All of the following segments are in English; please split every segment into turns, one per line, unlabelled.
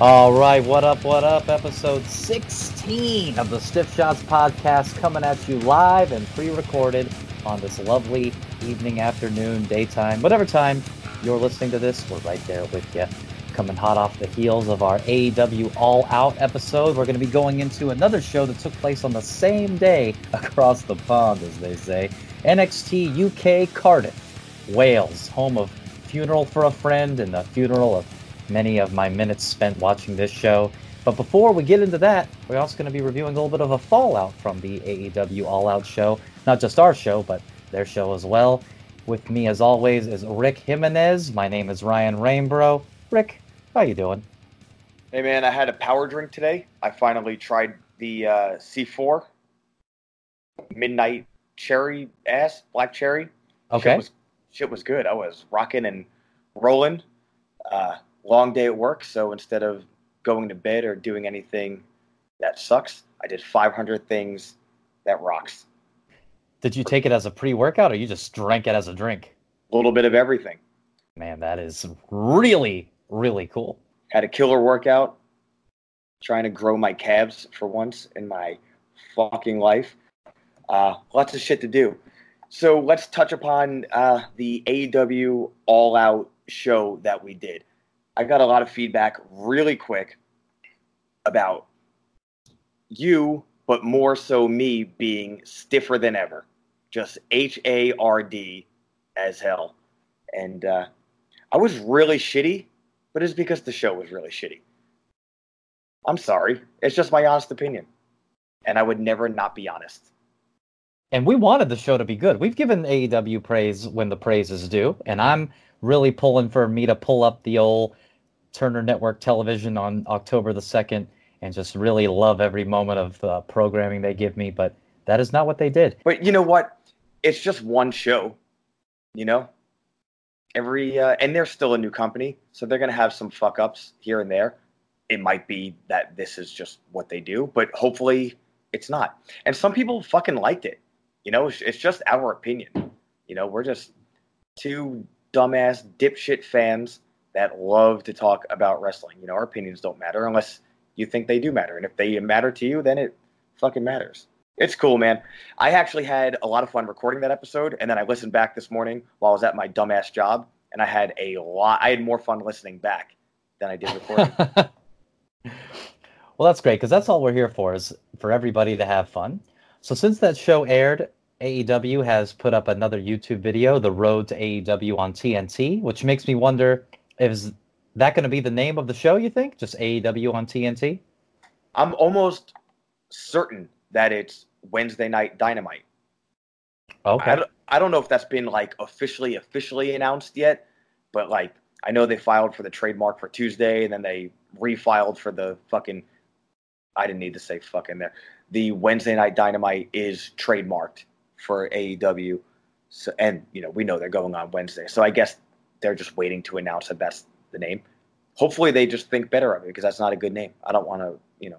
All right, what up, what up? Episode 16 of the Stiff Shots podcast coming at you live and pre recorded on this lovely evening, afternoon, daytime, whatever time you're listening to this. We're right there with you. Coming hot off the heels of our AEW All Out episode, we're going to be going into another show that took place on the same day across the pond, as they say NXT UK Cardiff, Wales, home of Funeral for a Friend and the funeral of many of my minutes spent watching this show. But before we get into that, we're also going to be reviewing a little bit of a fallout from the AEW All Out show. Not just our show, but their show as well. With me, as always, is Rick Jimenez. My name is Ryan Rainbro. Rick, how you doing?
Hey man, I had a power drink today. I finally tried the uh, C4 Midnight Cherry Ass Black Cherry.
Okay.
Shit was, shit was good. I was rocking and rolling. Uh, long day at work, so instead of going to bed or doing anything that sucks, I did 500 things that rocks.
Did you take it as a pre-workout, or you just drank it as a drink?
A little bit of everything.
Man, that is really, really cool.
Had a killer workout. Trying to grow my calves for once in my fucking life. Uh, lots of shit to do. So let's touch upon uh, the AEW All Out show that we did. I got a lot of feedback really quick about you, but more so me being stiffer than ever. Just H A R D as hell. And uh, I was really shitty, but it's because the show was really shitty. I'm sorry. It's just my honest opinion. And I would never not be honest.
And we wanted the show to be good. We've given AEW praise when the praise is due, and I'm really pulling for me to pull up the old Turner Network television on October the 2nd and just really love every moment of uh, programming they give me. But that is not what they did.
But you know what? It's just one show, you know? Every, uh, and they're still a new company, so they're going to have some fuck ups here and there. It might be that this is just what they do, but hopefully it's not. And some people fucking liked it. You know, it's, it's just our opinion. You know, we're just two dumbass dipshit fans that love to talk about wrestling. You know, our opinions don't matter unless you think they do matter. And if they matter to you, then it fucking matters. It's cool, man. I actually had a lot of fun recording that episode, and then I listened back this morning while I was at my dumbass job, and I had a lot. I had more fun listening back than I did recording.
well, that's great because that's all we're here for is for everybody to have fun. So since that show aired, AEW has put up another YouTube video, The Road to AEW on TNT, which makes me wonder is that going to be the name of the show, you think? Just AEW on TNT?
I'm almost certain that it's Wednesday Night Dynamite.
Okay.
I don't, I don't know if that's been like officially officially announced yet, but like I know they filed for the trademark for Tuesday and then they refiled for the fucking I didn't need to say fucking there. The Wednesday Night Dynamite is trademarked for AEW. So and you know, we know they're going on Wednesday. So I guess they're just waiting to announce that that's the name. Hopefully they just think better of it because that's not a good name. I don't want to, you know,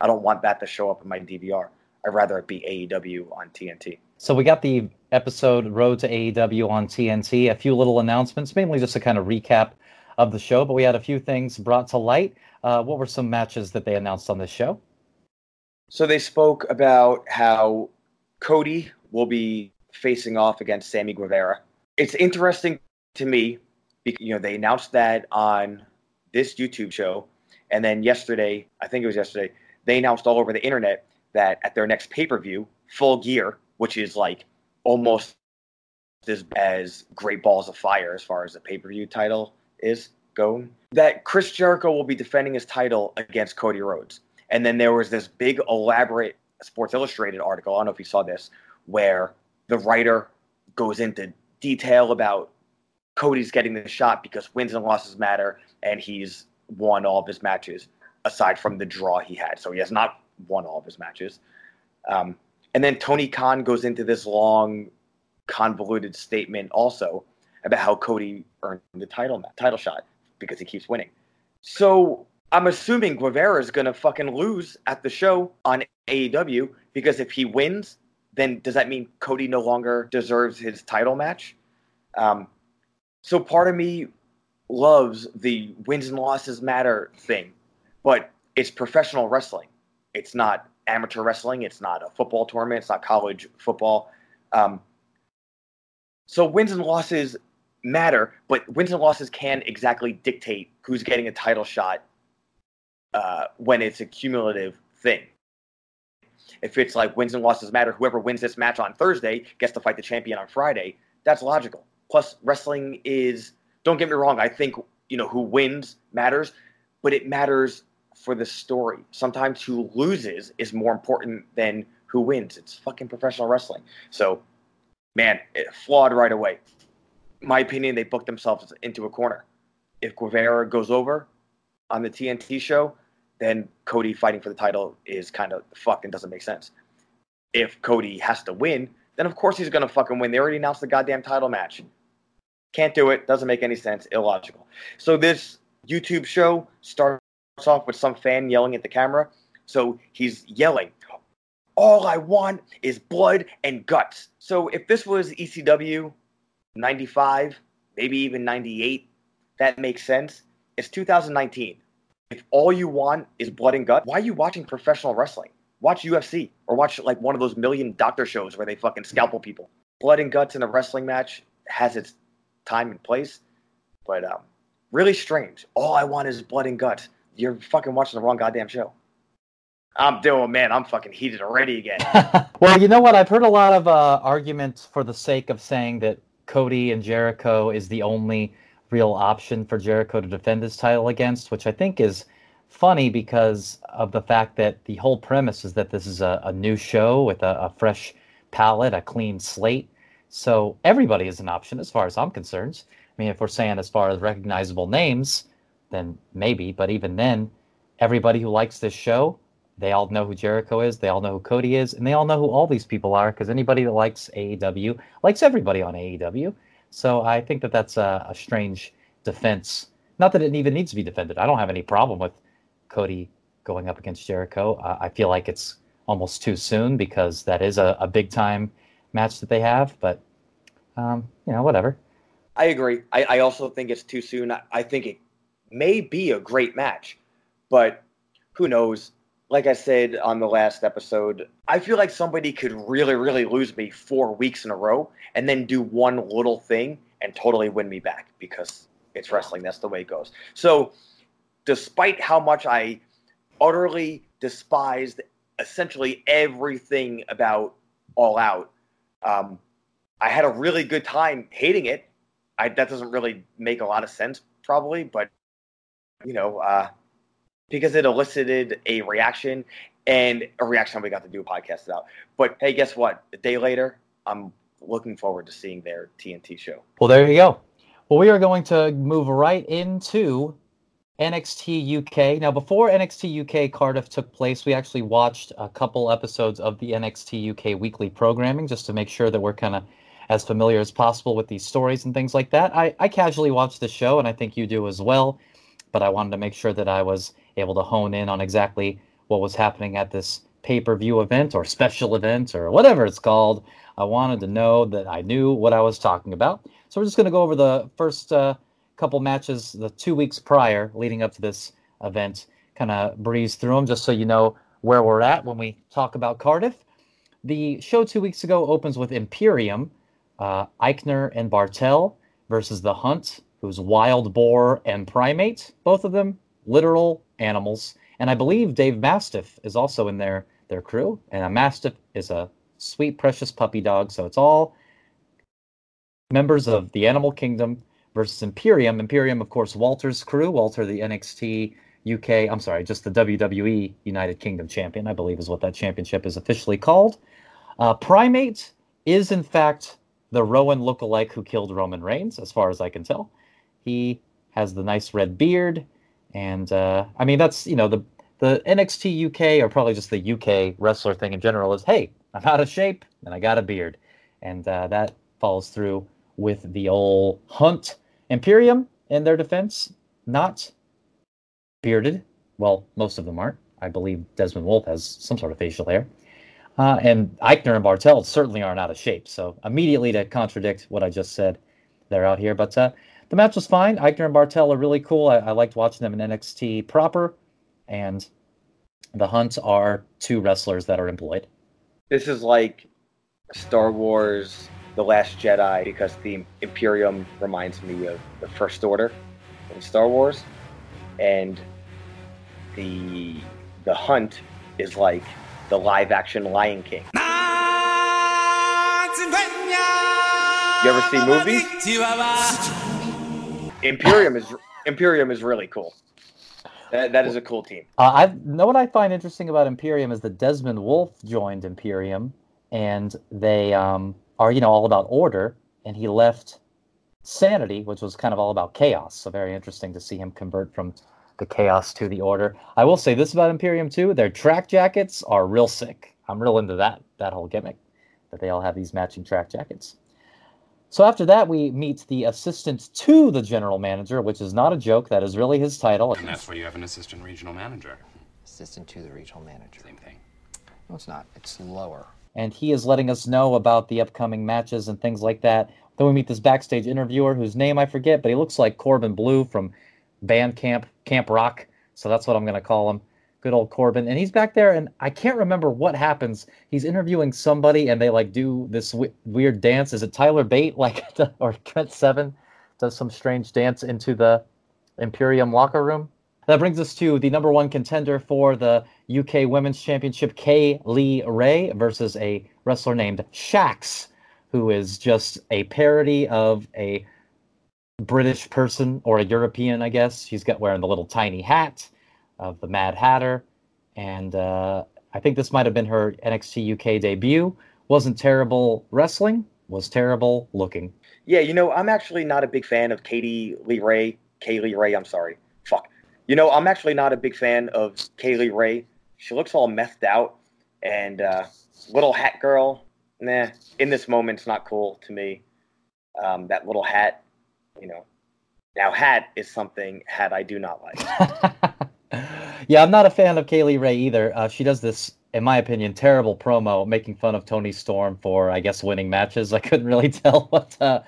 I don't want that to show up in my DVR. I'd rather it be AEW on TNT.
So we got the episode Road to AEW on TNT, a few little announcements, mainly just a kind of recap of the show, but we had a few things brought to light. Uh, what were some matches that they announced on this show?
So they spoke about how Cody will be facing off against Sammy Guevara. It's interesting to me because you know they announced that on this YouTube show, and then yesterday, I think it was yesterday, they announced all over the internet that at their next pay per view, Full Gear, which is like almost as as Great Balls of Fire as far as the pay per view title is going, that Chris Jericho will be defending his title against Cody Rhodes. And then there was this big elaborate Sports Illustrated article. I don't know if you saw this, where the writer goes into detail about Cody's getting the shot because wins and losses matter, and he's won all of his matches aside from the draw he had. So he has not won all of his matches. Um, and then Tony Khan goes into this long, convoluted statement also about how Cody earned the title title shot because he keeps winning. So I'm assuming Guevara is going to fucking lose at the show on AEW because if he wins, then does that mean Cody no longer deserves his title match? Um, so part of me loves the wins and losses matter thing but it's professional wrestling. It's not amateur wrestling. It's not a football tournament. It's not college football. Um, so wins and losses matter, but wins and losses can exactly dictate who's getting a title shot uh, when it's a cumulative thing. If it's like wins and losses matter, whoever wins this match on Thursday gets to fight the champion on Friday. That's logical. Plus, wrestling is, don't get me wrong, I think, you know, who wins matters, but it matters for the story. Sometimes who loses is more important than who wins. It's fucking professional wrestling. So, man, it, flawed right away. My opinion, they booked themselves into a corner. If Guevara goes over on the TNT show, then Cody fighting for the title is kind of fucking doesn't make sense. If Cody has to win, then of course he's gonna fucking win. They already announced the goddamn title match. Can't do it. Doesn't make any sense. Illogical. So this YouTube show starts off with some fan yelling at the camera. So he's yelling, All I want is blood and guts. So if this was ECW 95, maybe even 98, that makes sense. It's 2019. If all you want is blood and guts, why are you watching professional wrestling? Watch UFC or watch like one of those million doctor shows where they fucking scalpel people. Blood and guts in a wrestling match has its time and place, but um, really strange. All I want is blood and guts. You're fucking watching the wrong goddamn show. I'm doing, man. I'm fucking heated already again.
well, you know what? I've heard a lot of uh, arguments for the sake of saying that Cody and Jericho is the only real option for Jericho to defend his title against, which I think is funny because of the fact that the whole premise is that this is a, a new show with a, a fresh palette, a clean slate. So everybody is an option as far as I'm concerned. I mean, if we're saying as far as recognizable names, then maybe. But even then, everybody who likes this show, they all know who Jericho is, they all know who Cody is, and they all know who all these people are because anybody that likes AEW likes everybody on AEW. So I think that that's a, a strange defense. Not that it even needs to be defended. I don't have any problem with Cody going up against Jericho. Uh, I feel like it's almost too soon because that is a, a big time match that they have. But um, you know, whatever.
I agree. I, I also think it's too soon. I, I think it may be a great match, but who knows? Like I said on the last episode, I feel like somebody could really, really lose me four weeks in a row and then do one little thing and totally win me back because it's wrestling. That's the way it goes. So despite how much I utterly despised essentially everything about All Out, um, I had a really good time hating it. I, that doesn't really make a lot of sense, probably, but you know, uh, because it elicited a reaction and a reaction we got to do a podcast about. But hey, guess what? A day later, I'm looking forward to seeing their TNT show.
Well, there you go. Well, we are going to move right into NXT UK. Now, before NXT UK Cardiff took place, we actually watched a couple episodes of the NXT UK weekly programming just to make sure that we're kind of as familiar as possible with these stories and things like that. I, I casually watched the show, and I think you do as well, but I wanted to make sure that I was able to hone in on exactly what was happening at this pay per view event or special event or whatever it's called. I wanted to know that I knew what I was talking about. So we're just going to go over the first. Uh, couple matches the two weeks prior leading up to this event, kind of breeze through them just so you know where we're at when we talk about Cardiff. The show two weeks ago opens with Imperium, uh, Aichner and Barthel versus The Hunt, who's Wild Boar and Primate, both of them literal animals. And I believe Dave Mastiff is also in their, their crew. And a Mastiff is a sweet, precious puppy dog. So it's all members of the animal kingdom versus Imperium. Imperium, of course, Walter's crew. Walter, the NXT UK, I'm sorry, just the WWE United Kingdom champion, I believe is what that championship is officially called. Uh, Primate is, in fact, the Rowan lookalike who killed Roman Reigns, as far as I can tell. He has the nice red beard. And uh, I mean, that's, you know, the, the NXT UK, or probably just the UK wrestler thing in general, is hey, I'm out of shape and I got a beard. And uh, that follows through with the old Hunt Imperium, in their defense, not bearded. Well, most of them aren't. I believe Desmond Wolfe has some sort of facial hair. Uh, and Aichner and Barthel certainly aren't out of shape. So immediately to contradict what I just said, they're out here. But uh, the match was fine. Aichner and Barthel are really cool. I, I liked watching them in NXT proper. and the Hunt are two wrestlers that are employed.
This is like Star Wars The Last Jedi because the Imperium reminds me of the First Order in Star Wars. And the the hunt is like the live action Lion King. You ever see movies? Imperium is Imperium is really cool. That, that is a cool team.
Uh, I know what I find interesting about Imperium is that Desmond Wolfe joined Imperium, and they um, are you know all about order, and he left Sanity, which was kind of all about chaos. So very interesting to see him convert from the chaos to the order. I will say this about Imperium too: their track jackets are real sick. I'm real into that that whole gimmick that they all have these matching track jackets. So after that, we meet the assistant to the general manager, which is not a joke. That is really his title.
And that's where you have an assistant regional manager.
Assistant to the regional manager.
Same thing.
No, it's not. It's lower.
And he is letting us know about the upcoming matches and things like that. Then we meet this backstage interviewer whose name I forget, but he looks like Corbin Bleu from Band Camp, Camp Rock. So that's what I'm going to call him good old Corbin, and he's back there, and I can't remember what happens. He's interviewing somebody, and they like do this w- weird dance. Is it Tyler Bate, like, or Trent Seven, does some strange dance into the Imperium locker room? That brings us to the number one contender for the UK Women's Championship, Kay Lee Ray, versus a wrestler named Shax, who is just a parody of a British person or a European, I guess. She's got wearing the little tiny hat of the Mad Hatter, and uh, I think this might have been her NXT UK debut. Wasn't terrible wrestling, was terrible looking.
Yeah, you know, I'm actually not a big fan of Katie Lee Ray. Kay Lee Ray, I'm sorry. Fuck. You know, I'm actually not a big fan of Kay Lee Ray. She looks all methed out, and uh, little hat girl, nah. In this moment, it's not cool to me. Um, that little hat, you know. Now, hat is something hat I do not like.
yeah, I'm not a fan of Kay Lee Ray either. Uh, she does this, in my opinion, terrible promo making fun of Toni Storm for, I guess, winning matches. I couldn't really tell what uh,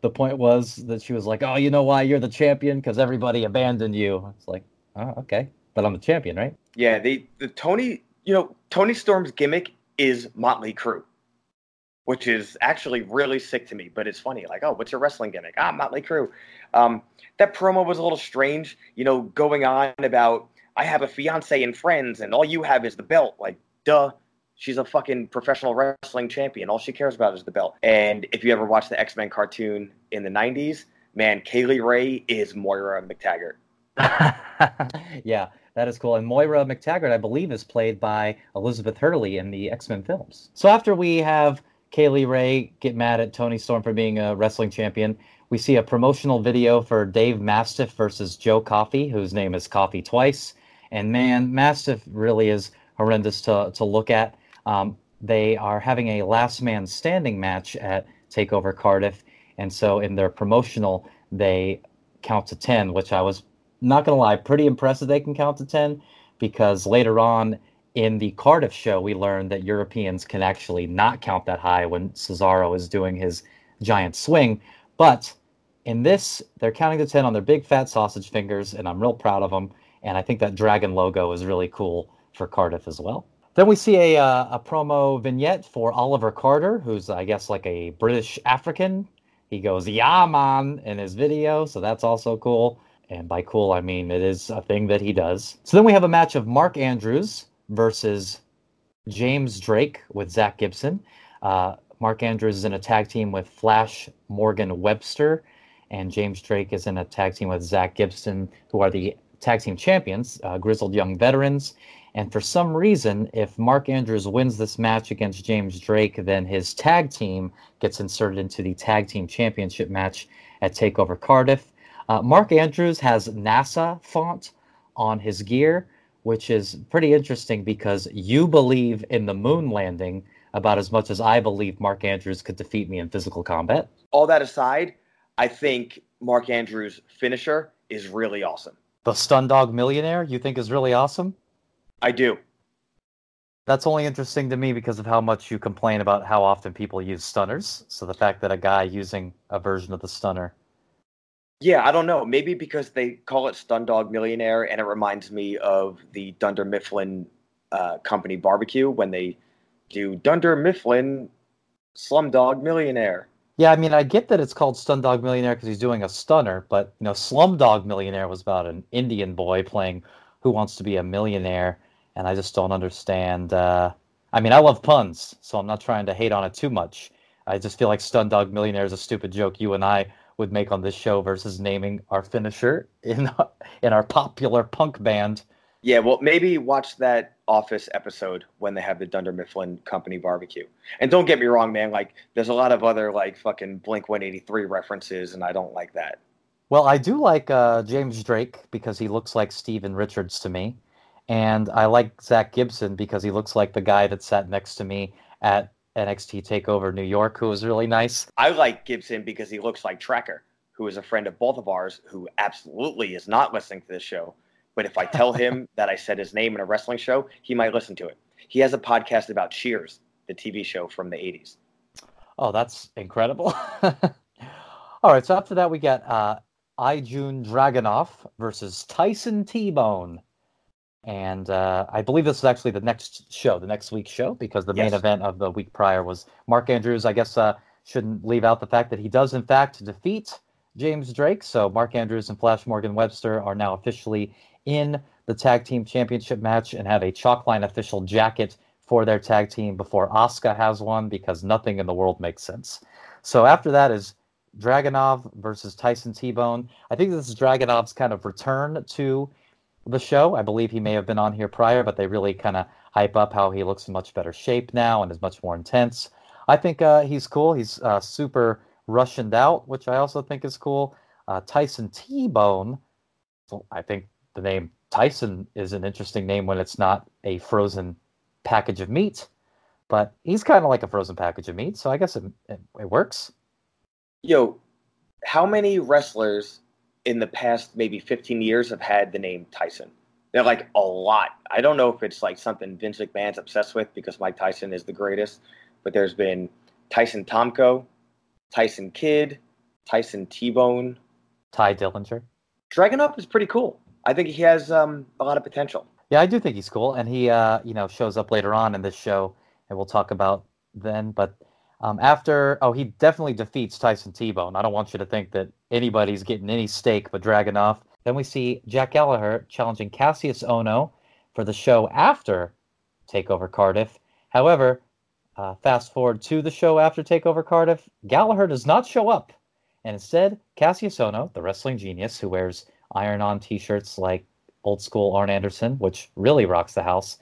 the point was that she was like, "Oh, you know why you're the champion? Because everybody abandoned you." It's like, oh, okay, but I'm the champion, right?
Yeah, the the Toni, you know, Toni Storm's gimmick is Motley Crue, which is actually really sick to me. But it's funny, like, oh, what's your wrestling gimmick? Ah, Motley Crue. Um, that promo was a little strange, you know, going on about I have a fiance and friends, and all you have is the belt. Like, duh. She's a fucking professional wrestling champion. All she cares about is the belt. And if you ever watched the X Men cartoon in the 90s, man, Kay Lee Ray is Moira McTaggart.
yeah, that is cool. And Moira McTaggart, I believe, is played by Elizabeth Hurley in the X Men films. So after we have Kay Lee Ray get mad at Toni Storm for being a wrestling champion, we see a promotional video for Dave Mastiff versus Joe Coffey, whose name is Coffey twice. And man, Mastiff really is horrendous to, to look at. Um, they are having a last man standing match at Takeover Cardiff. And so in their promotional, they count to 10, which I was not going to lie, pretty impressed that they can count to 10 because later on in the Cardiff show, we learned that Europeans can actually not count that high when Cesaro is doing his giant swing. But in this, they're counting to 10 on their big fat sausage fingers, and I'm real proud of them. And I think that dragon logo is really cool for Cardiff as well. Then we see a, uh, a promo vignette for Oliver Carter, who's, I guess, like a British African. He goes, Yeah, man, in his video. So that's also cool. And by cool, I mean it is a thing that he does. So then we have a match of Mark Andrews versus James Drake with Zach Gibson. Uh, Mark Andrews is in a tag team with Flash Morgan Webster and James Drake is in a tag team with Zach Gibson, who are the tag team champions, uh, grizzled young veterans. And for some reason, if Mark Andrews wins this match against James Drake, then his tag team gets inserted into the tag team championship match at Takeover Cardiff. Uh, Mark Andrews has NASA font on his gear, which is pretty interesting because you believe in the moon landing about as much as I believe Mark Andrews could defeat me in physical combat.
All that aside, I think Mark Andrews' finisher is really awesome.
The Stundog Millionaire, you think is really awesome?
I do.
That's only interesting to me because of how much you complain about how often people use stunners. So the fact that a guy using a version of the stunner
Yeah, I don't know. Maybe because they call it Stundog Millionaire, and it reminds me of the Dunder Mifflin uh, Company barbecue when they do Dunder Mifflin Slumdog Millionaire.
Yeah, I mean, I get that it's called Stundog Millionaire because he's doing a stunner, but you know, Slumdog Millionaire was about an Indian boy playing Who Wants to Be a Millionaire, and I just don't understand. Uh, I mean, I love puns, so I'm not trying to hate on it too much. I just feel like Stundog Millionaire is a stupid joke you and I would make on this show versus naming our finisher in in our popular punk band.
Yeah, well, maybe watch that Office episode when they have the Dunder Mifflin Company barbecue. And don't get me wrong, man. Like, there's a lot of other like fucking Blink 183 references, and I don't like that.
Well, I do like uh, James Drake because he looks like Steven Richards to me, and I like Zach Gibson because he looks like the guy that sat next to me at NXT Takeover New York, who was really nice.
I like Gibson because he looks like Tracker, who is a friend of both of ours, who absolutely is not listening to this show. But if I tell him that I said his name in a wrestling show, he might listen to it. He has a podcast about Cheers, the TV show from the 80s.
Oh, that's incredible. All right, so after that, we get uh, Arjun Dragunov versus Tyson T Bone. And uh, I believe this is actually the next show, the next week's show, because the
Yes.
main event of the week prior was Mark Andrews. I guess uh, shouldn't leave out the fact that he does, in fact, defeat James Drake. So Mark Andrews and Flash Morgan Webster are now officially in the tag team championship match and have a chalkline official jacket for their tag team before Asuka has one because nothing in the world makes sense. So after that is Dragunov versus Tyson T Bone. I think this is Dragunov's kind of return to the show. I believe he may have been on here prior, but they really kind of hype up how he looks in much better shape now and is much more intense. I think uh, he's cool. He's uh, super Russianed out, which I also think is cool. Uh, Tyson T Bone. I think the name Tyson is an interesting name when it's not a frozen package of meat, but he's kind of like a frozen package of meat, so I guess it, it, it works.
Yo, how many wrestlers in the past maybe 15 years have had the name Tyson? They're like a lot. I don't know if it's like something Vince McMahon's obsessed with because Mike Tyson is the greatest, but there's been Tyson Tomko, Tyson Kidd, Tyson T-Bone.
Tye Dillinger.
Dragunov is pretty cool. I think he has um, a lot of potential.
Yeah, I do think he's cool, and he, uh, you know, shows up later on in this show, and we'll talk about then. But um, after, oh, he definitely defeats Tyson T-Bone. I don't want you to think that anybody's getting any stake but Dragunov. Then we see Jack Gallagher challenging Kassius Ohno for the show after Takeover Cardiff. However, uh, fast forward to the show after Takeover Cardiff, Gallagher does not show up, and instead Kassius Ohno, the wrestling genius who wears iron-on T-shirts like old school Arn Anderson, which really rocks the house,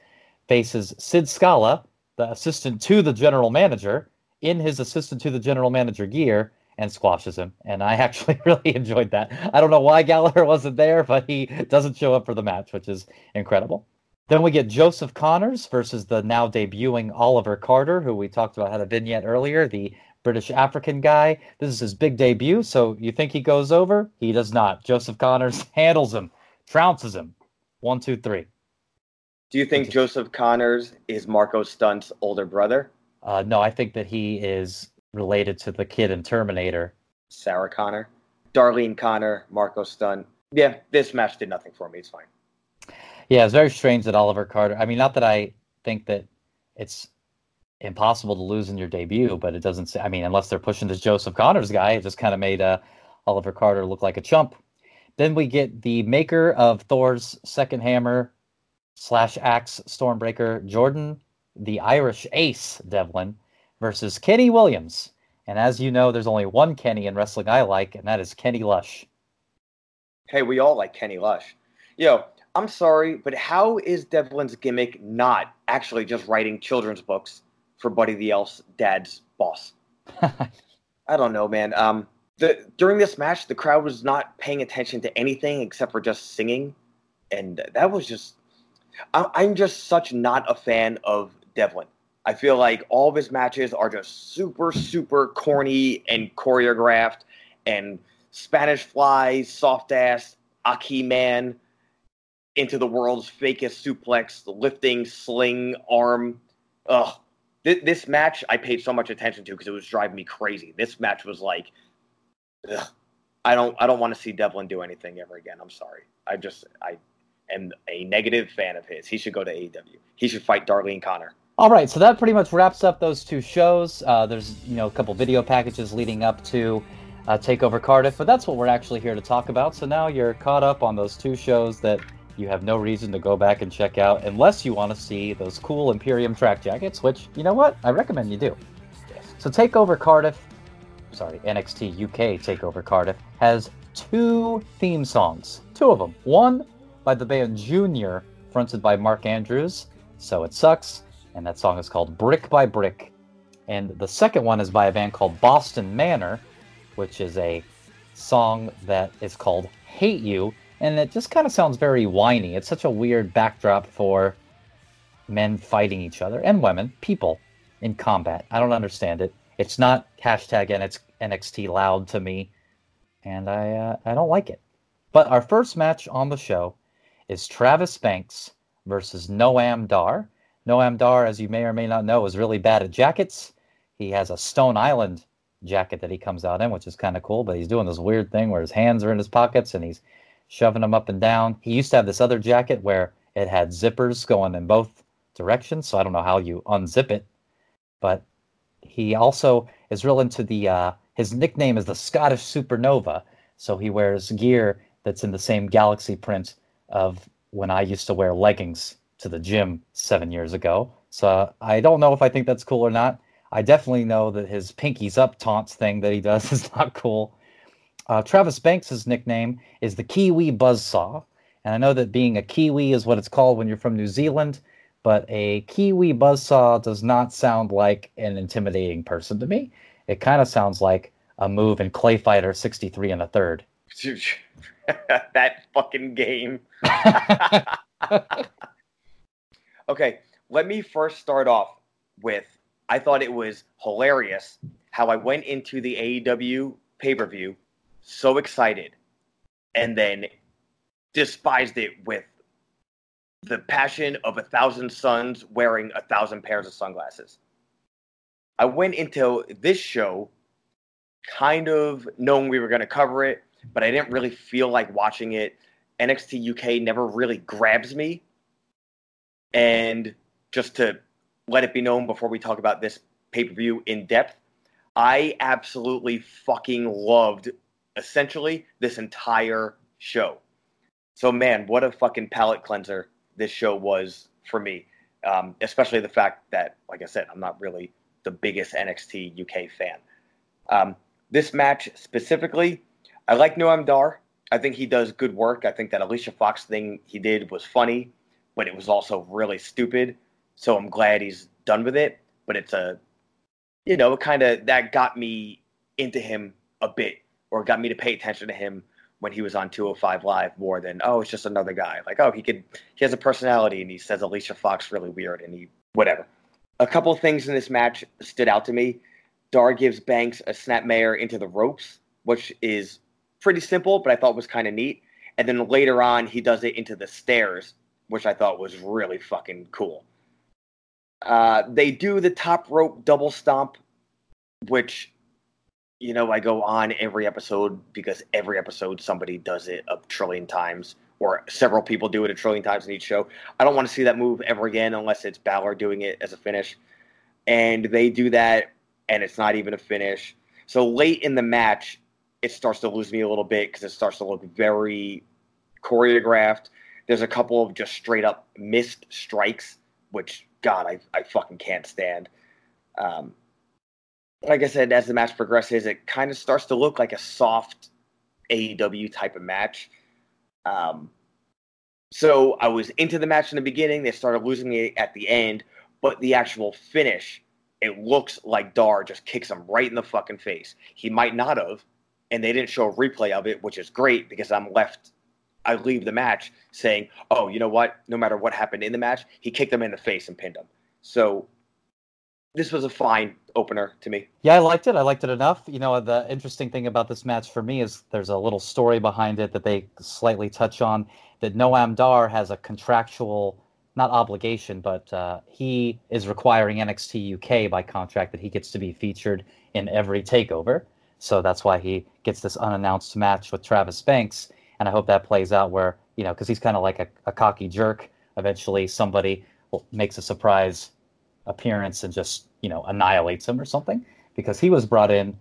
faces Sid Scala, the assistant to the general manager, in his assistant to the general manager gear and squashes him. And I actually really enjoyed that. I don't know why Gallagher wasn't there, but he doesn't show up for the match, which is incredible. Then we get Joseph Connors versus the now debuting Oliver Carter, who we talked about had a vignette earlier, the British African guy. This is his big debut, so you think he goes over? He does not. Joseph Connors handles him, trounces him. One, two, three.
Do you think Joseph Connors is Marco Stunt's older brother,
Uh, no, I think that he is related to the kid in Terminator.
Sarah Connor? Darlene Connor, Marco Stunt. Yeah, this match did nothing for me. It's fine.
Yeah, it's very strange that Oliver Carter. I mean, not that I think that it's impossible to lose in your debut, but it doesn't. I mean, unless they're pushing this Joseph Connors guy, it just kind of made uh, Oliver Carter look like a chump. Then we get the maker of Thor's second hammer slash axe Stormbreaker, Jordan, the Irish ace Devlin, versus Kenny Williams. And as you know, there's only one Kenny in wrestling I like, and that is Kenny Lush.
Hey, we all like Kenny Lush. Yo, I'm sorry, but how is Devlin's gimmick not actually just writing children's books for Buddy the Elf's dad's boss? I don't know, man. Um, the during this match, the crowd was not paying attention to anything except for just singing, and that was just. I, I'm just such not a fan of Devlin. I feel like all of his matches are just super, super corny and choreographed, and Spanish Fly, soft ass, Aki Man, into the world's fakest suplex, lifting, sling, arm. Ugh. Th- this match I paid so much attention to because it was driving me crazy. This match was like, ugh. I don't I don't want to see Devlin do anything ever again. I'm sorry. I just I am a negative fan of his. He should go to AEW. He should fight Darlene Connor.
All right, so that pretty much wraps up those two shows. Uh, there's you know a couple video packages leading up to uh, Takeover Cardiff, but that's what we're actually here to talk about. So now you're caught up on those two shows that you have no reason to go back and check out unless you want to see those cool Imperium track jackets, which you know what I recommend you do. So Takeover Cardiff, sorry NXT UK Takeover Cardiff has two theme songs, two of them. One by the band Junior, fronted by Mark Andrews, So It Sucks, and that song is called Brick by Brick. And the second one is by a band called Boston Manor, which is a song that is called Hate You, and it just kind of sounds very whiny. It's such a weird backdrop for men fighting each other and women, people in combat. I don't understand it. It's not hashtag and it's NXT loud to me, and I uh, I don't like it. But our first match on the show is Travis Banks versus Noam Dar. Noam Dar, as you may or may not know, is really bad at jackets. He has a Stone Island jacket that he comes out in, which is kind of cool, but he's doing this weird thing where his hands are in his pockets and he's shoving them up and down. He used to have this other jacket where it had zippers going in both directions, so I don't know how you unzip it. But he also is real into the uh, his nickname is the Scottish Supernova, so he wears gear that's in the same galaxy print of when I used to wear leggings to the gym seven years ago. So I don't know if I think that's cool or not. I definitely know that his pinkies up taunts thing that he does is not cool. Uh, Travis Banks' nickname is the Kiwi Buzzsaw. And I know that being a Kiwi is what it's called when you're from New Zealand, but a Kiwi Buzzsaw does not sound like an intimidating person to me. It kind of sounds like a move in Clay Fighter 63 and a third.
that fucking game. okay, let me first start off with I thought it was hilarious how I went into the AEW pay per view so excited and then despised it with the passion of a thousand suns wearing a thousand pairs of sunglasses. I went into this show kind of knowing we were going to cover it, but I didn't really feel like watching it. NXT UK never really grabs me. And just to let it be known before we talk about this pay per view in depth, I absolutely fucking loved essentially this entire show. So, man, what a fucking palate cleanser this show was for me. Um, especially the fact that, like I said, I'm not really the biggest NXT UK fan. Um, this match specifically, I like Noam Dar. I think he does good work. I think that Alicia Fox thing he did was funny, but it was also really stupid. So I'm glad he's done with it. But it's a, you know, kind of that got me into him a bit, or got me to pay attention to him when he was on 205 Live more than oh, it's just another guy. Like oh, he could, he has a personality, and he says Alicia Fox really weird, and he whatever. A couple things in this match stood out to me. Dar gives Banks a snapmare into the ropes, which is pretty simple, but I thought was kind of neat. And then later on, he does it into the stairs, which I thought was really fucking cool. Uh, they do the top rope double stomp, which, you know, I go on every episode because every episode somebody does it a trillion times, or several people do it a trillion times in each show. I don't want to see that move ever again unless it's Balor doing it as a finish. And they do that, and it's not even a finish. So late in the match, it starts to lose me a little bit because it starts to look very choreographed. There's a couple of just straight up missed strikes, which God, I, I fucking can't stand. Um, like I said, as the match progresses, it kind of starts to look like a soft AEW type of match. Um, so I was into the match in the beginning. They started losing me at the end, but the actual finish, it looks like Dar just kicks him right in the fucking face. He might not have, and they didn't show a replay of it, which is great because I'm left. I leave the match saying, "Oh, you know what? No matter what happened in the match, he kicked him in the face and pinned him." So this was a fine opener to me.
Yeah, I liked it. I liked it enough. You know, the interesting thing about this match for me is there's a little story behind it that they slightly touch on. That Noam Dar has a contractual, not obligation, but uh, he is requiring NXT UK by contract that he gets to be featured in every takeover. So that's why he gets this unannounced match with Travis Banks. And I hope that plays out where, you know, because he's kind of like a, a cocky jerk. Eventually, somebody makes a surprise appearance and just, you know, annihilates him or something. Because he was brought in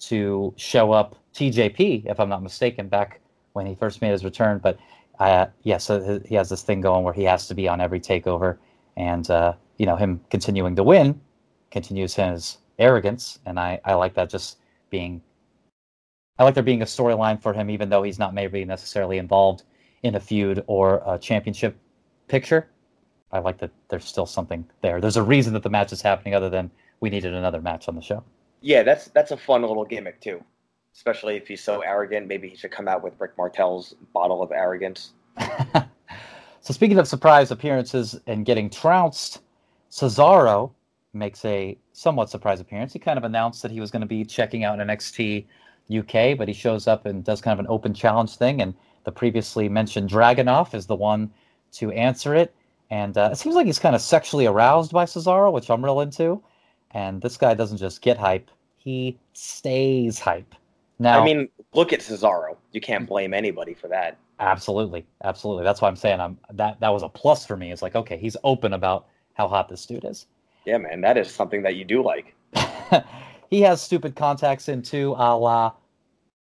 to show up TJP, if I'm not mistaken, back when he first made his return. But uh, yeah, so he has this thing going where he has to be on every takeover, and uh, you know him continuing to win continues his arrogance, and I I like that just being. I like there being a storyline for him, even though he's not maybe necessarily involved in a feud or a championship picture. I like that there's still something there. There's a reason that the match is happening, other than we needed another match on the show.
Yeah, that's that's a fun little gimmick too especially if he's so arrogant. Maybe he should come out with Rick Martel's bottle of arrogance.
so speaking of surprise appearances and getting trounced, Cesaro makes a somewhat surprise appearance. He kind of announced that he was going to be checking out in NXT UK, but he shows up and does kind of an open challenge thing. And the previously mentioned Dragunov is the one to answer it. And uh, it seems like he's kind of sexually aroused by Cesaro, which I'm real into. And this guy doesn't just get hype, he stays hype.
Now, I mean, look at Cesaro. You can't blame anybody for that.
Absolutely, absolutely. That's why I'm saying I'm that that was a plus for me. It's like okay, he's open about how hot this dude is.
Yeah, man, that is something that you do like.
he has stupid contacts into a la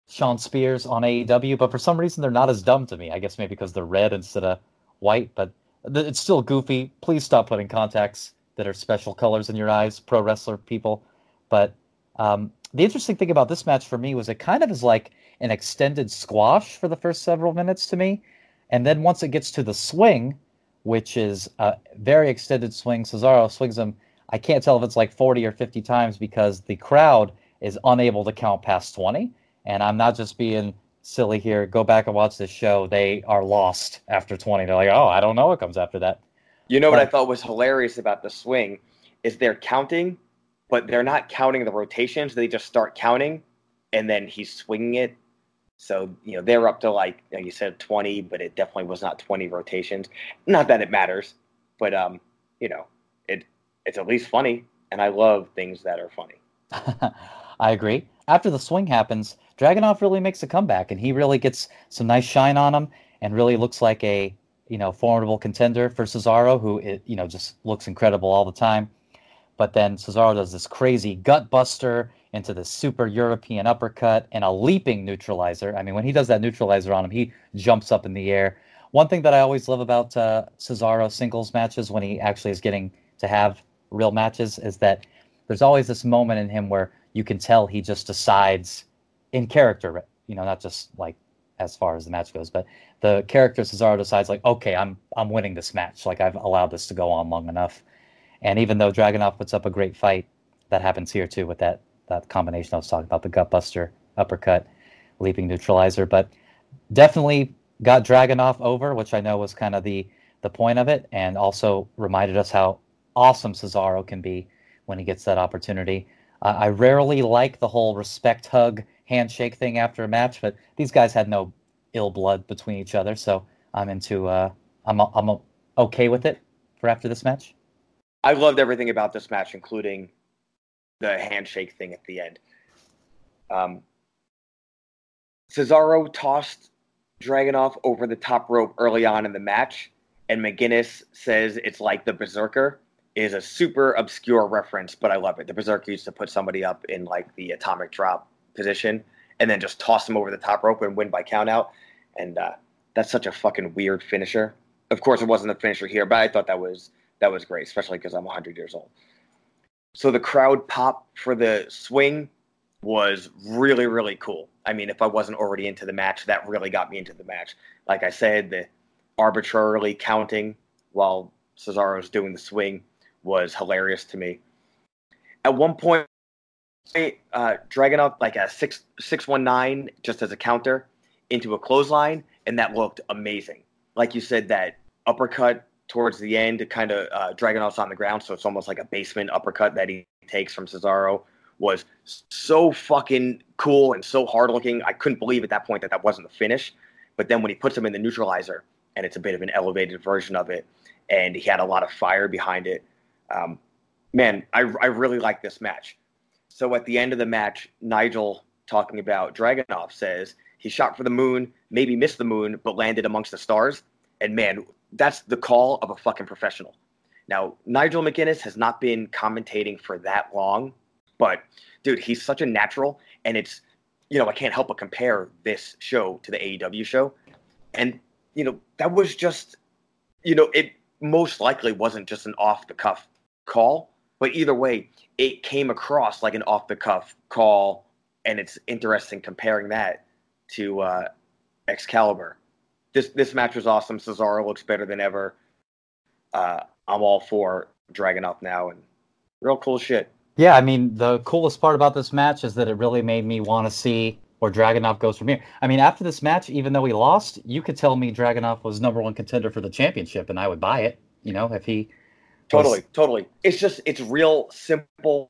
Shawn Spears on AEW, but for some reason they're not as dumb to me. I guess maybe because they're red instead of white, but it's still goofy. Please stop putting contacts that are special colors in your eyes, pro wrestler people. But um, the interesting thing about this match for me was it kind of is like an extended squash for the first several minutes to me. And then once it gets to the swing, which is a very extended swing, Cesaro swings him. I can't tell if it's like 40 or 50 times because the crowd is unable to count past 20. And I'm not just being silly here. Go back and watch this show. They are lost after 20. They're like, oh, I don't know what comes after that.
You know but, what I thought was hilarious about the swing is they're counting but they're not counting the rotations. They just start counting, and then he's swinging it. So you know they're up to like you, know, you said twenty, but it definitely was not twenty rotations. Not that it matters, but um, you know, it it's at least funny, and I love things that are funny.
I agree. After the swing happens, Dragunov really makes a comeback, and he really gets some nice shine on him, and really looks like a you know formidable contender for Cesaro, who it, you know just looks incredible all the time. But then Cesaro does this crazy gut buster into the super European uppercut and a leaping neutralizer. I mean, when he does that neutralizer on him, he jumps up in the air. One thing that I always love about uh, Cesaro singles matches when he actually is getting to have real matches is that there's always this moment in him where you can tell he just decides in character, you know, not just like as far as the match goes, but the character Cesaro decides like, okay, I'm I'm winning this match. Like I've allowed this to go on long enough. And even though Dragunov puts up a great fight, that happens here too with that that combination I was talking about, the gutbuster, uppercut, leaping neutralizer. But definitely got Dragunov over, which I know was kind of the the point of it, and also reminded us how awesome Cesaro can be when he gets that opportunity. Uh, I rarely like the whole respect hug handshake thing after a match, but these guys had no ill blood between each other, so I'm into uh, I'm I'm okay with it for after this match.
I loved everything about this match, including the handshake thing at the end. Um, Cesaro tossed Dragunov over the top rope early on in the match, and McGuinness says it's like the Berserker is a super obscure reference, but I love it. The Berserker used to put somebody up in like the atomic drop position and then just toss them over the top rope and win by countout. And uh, that's such a fucking weird finisher. Of course, it wasn't the finisher here, but I thought that was that was great, especially because I'm 100 years old. So the crowd pop for the swing was really, really cool. I mean, if I wasn't already into the match, that really got me into the match. Like I said, the arbitrarily counting while Cesaro's doing the swing was hilarious to me. At one point, uh, Dragunov like a six six one nine just as a counter into a clothesline, and that looked amazing. Like you said, that uppercut towards the end, kind of uh, Dragunov's on the ground, so it's almost like a basement uppercut that he takes from Cesaro was so fucking cool and so hard looking. I couldn't believe at that point that that wasn't the finish. But then when he puts him in the neutralizer, and it's a bit of an elevated version of it, and he had a lot of fire behind it. Um, man, I, I really like this match. So at the end of the match, Nigel talking about Dragunov says he shot for the moon, maybe missed the moon, but landed amongst the stars. And man, that's the call of a fucking professional. Now, Nigel McGuinness has not been commentating for that long, but dude, he's such a natural. And it's, you know, I can't help but compare this show to the AEW show. And, you know, that was just, you know, it most likely wasn't just an off the cuff call, but either way, it came across like an off the cuff call. And it's interesting comparing that to uh, Excalibur. This, this match was awesome. Cesaro looks better than ever. Uh, I'm all for Dragunov now and real cool shit.
Yeah, I mean, the coolest part about this match is that it really made me want to see where Dragunov goes from here. I mean, after this match, even though he lost, you could tell me Dragunov was number one contender for the championship, and I would buy it. You know, if he
totally, totally. It's just it's real simple,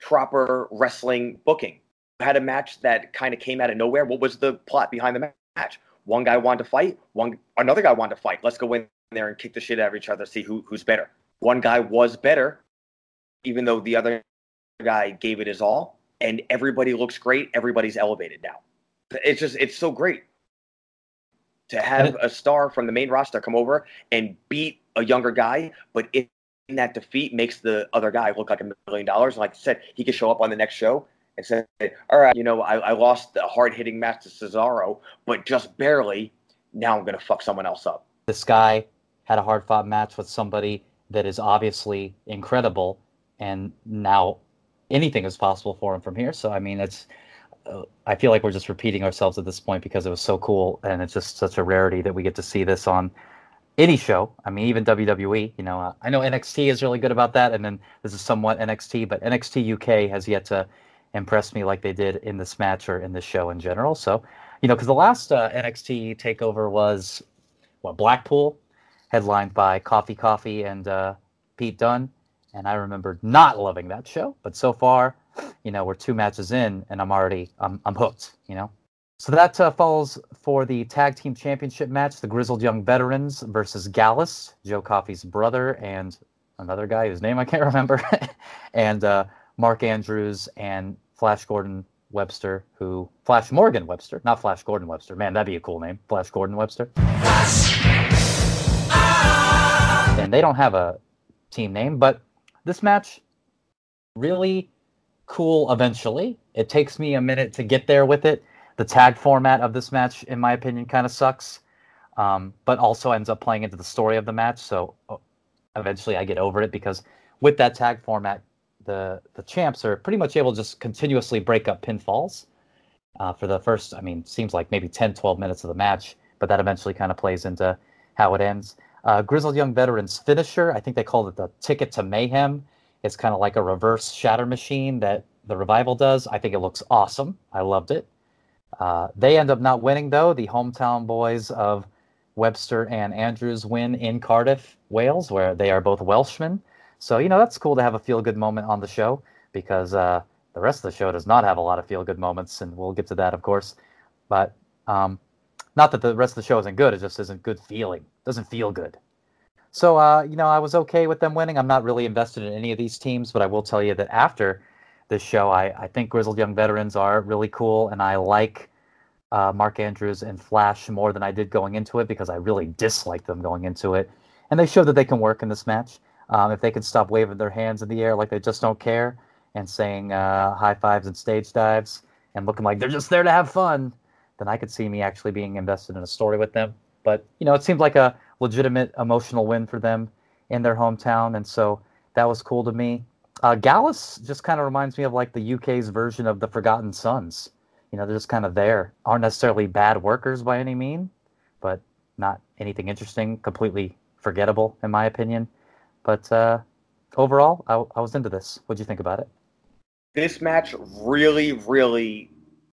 proper wrestling booking. had a match that kind of came out of nowhere. What was the plot behind the match? One guy wanted to fight. One another guy wanted to fight. Let's go in there and kick the shit out of each other, see who who's better. One guy was better, even though the other guy gave it his all, and everybody looks great. Everybody's elevated now. It's just it's so great to have a star from the main roster come over and beat a younger guy, but in that defeat makes the other guy look like a million dollars. Like I said, he could show up on the next show and say, "All right, you know, I, I lost the hard hitting match to Cesaro, but just barely. Now I'm gonna fuck someone else up."
This guy had a hard fought match with somebody that is obviously incredible, and now anything is possible for him from here. So I mean, it's uh, I feel like we're just repeating ourselves at this point because it was so cool, and it's just such a rarity that we get to see this on any show. I mean, even WWE. You know, uh, I know NXT is really good about that, and then this is somewhat NXT, but NXT UK has yet to impress me like they did in this match or in this show in general. So, you know, because the last uh, NXT takeover was what Blackpool, headlined by Coffee Coffee and uh, Pete Dunne. And I remember not loving that show, but so far, you know, we're two matches in, and I'm already I'm I'm hooked. You know. So that uh, follows for the tag team championship match: the Grizzled Young Veterans versus Gallus, Joe Coffey's brother, and another guy whose name I can't remember, and uh, Mark Andrews and Flash Gordon Webster, who Flash Morgan Webster, not Flash Gordon Webster. Man, that'd be a cool name, Flash Gordon Webster and they don't have a team name, but this match really cool eventually. It takes me a minute to get there with it. The tag format of this match, in my opinion, kind of sucks, um, but also ends up playing into the story of the match. So uh, eventually I get over it because with that tag format, the, the champs are pretty much able to just continuously break up pinfalls uh, for the first, I mean, seems like maybe 10, 12 minutes of the match, but that eventually kind of plays into how it ends. Uh, Grizzled Young Veterans finisher, I think they called it the Ticket to Mayhem. It's kind of like a reverse shatter machine that the revival does. I think it looks awesome. I loved it. Uh, they end up not winning, though. The hometown boys of Webster and Andrews win in Cardiff, Wales, where they are both Welshmen. So, you know, that's cool to have a feel good moment on the show because uh, the rest of the show does not have a lot of feel good moments, and we'll get to that, of course. But um, not that the rest of the show isn't good; it just isn't good feeling. Doesn't feel good. So, uh, you know, I was okay with them winning. I'm not really invested in any of these teams, but I will tell you that after this show, I, I think Grizzled Young Veterans are really cool, and I like uh, Mark Andrews and Flash more than I did going into it because I really disliked them going into it. And they showed that they can work in this match. Um, if they can stop waving their hands in the air like they just don't care and saying uh, high fives and stage dives and looking like they're just there to have fun, then I could see me actually being invested in a story with them. But you know, it seemed like a legitimate emotional win for them in their hometown, and so that was cool to me. Uh, Gallus just kind of reminds me of like the UK's version of the Forgotten Sons. You know, they're just kind of there. Aren't necessarily bad workers by any mean, but not anything interesting. Completely forgettable, in my opinion. But uh, overall, I, I was into this. What'd you think about it?
This match really, really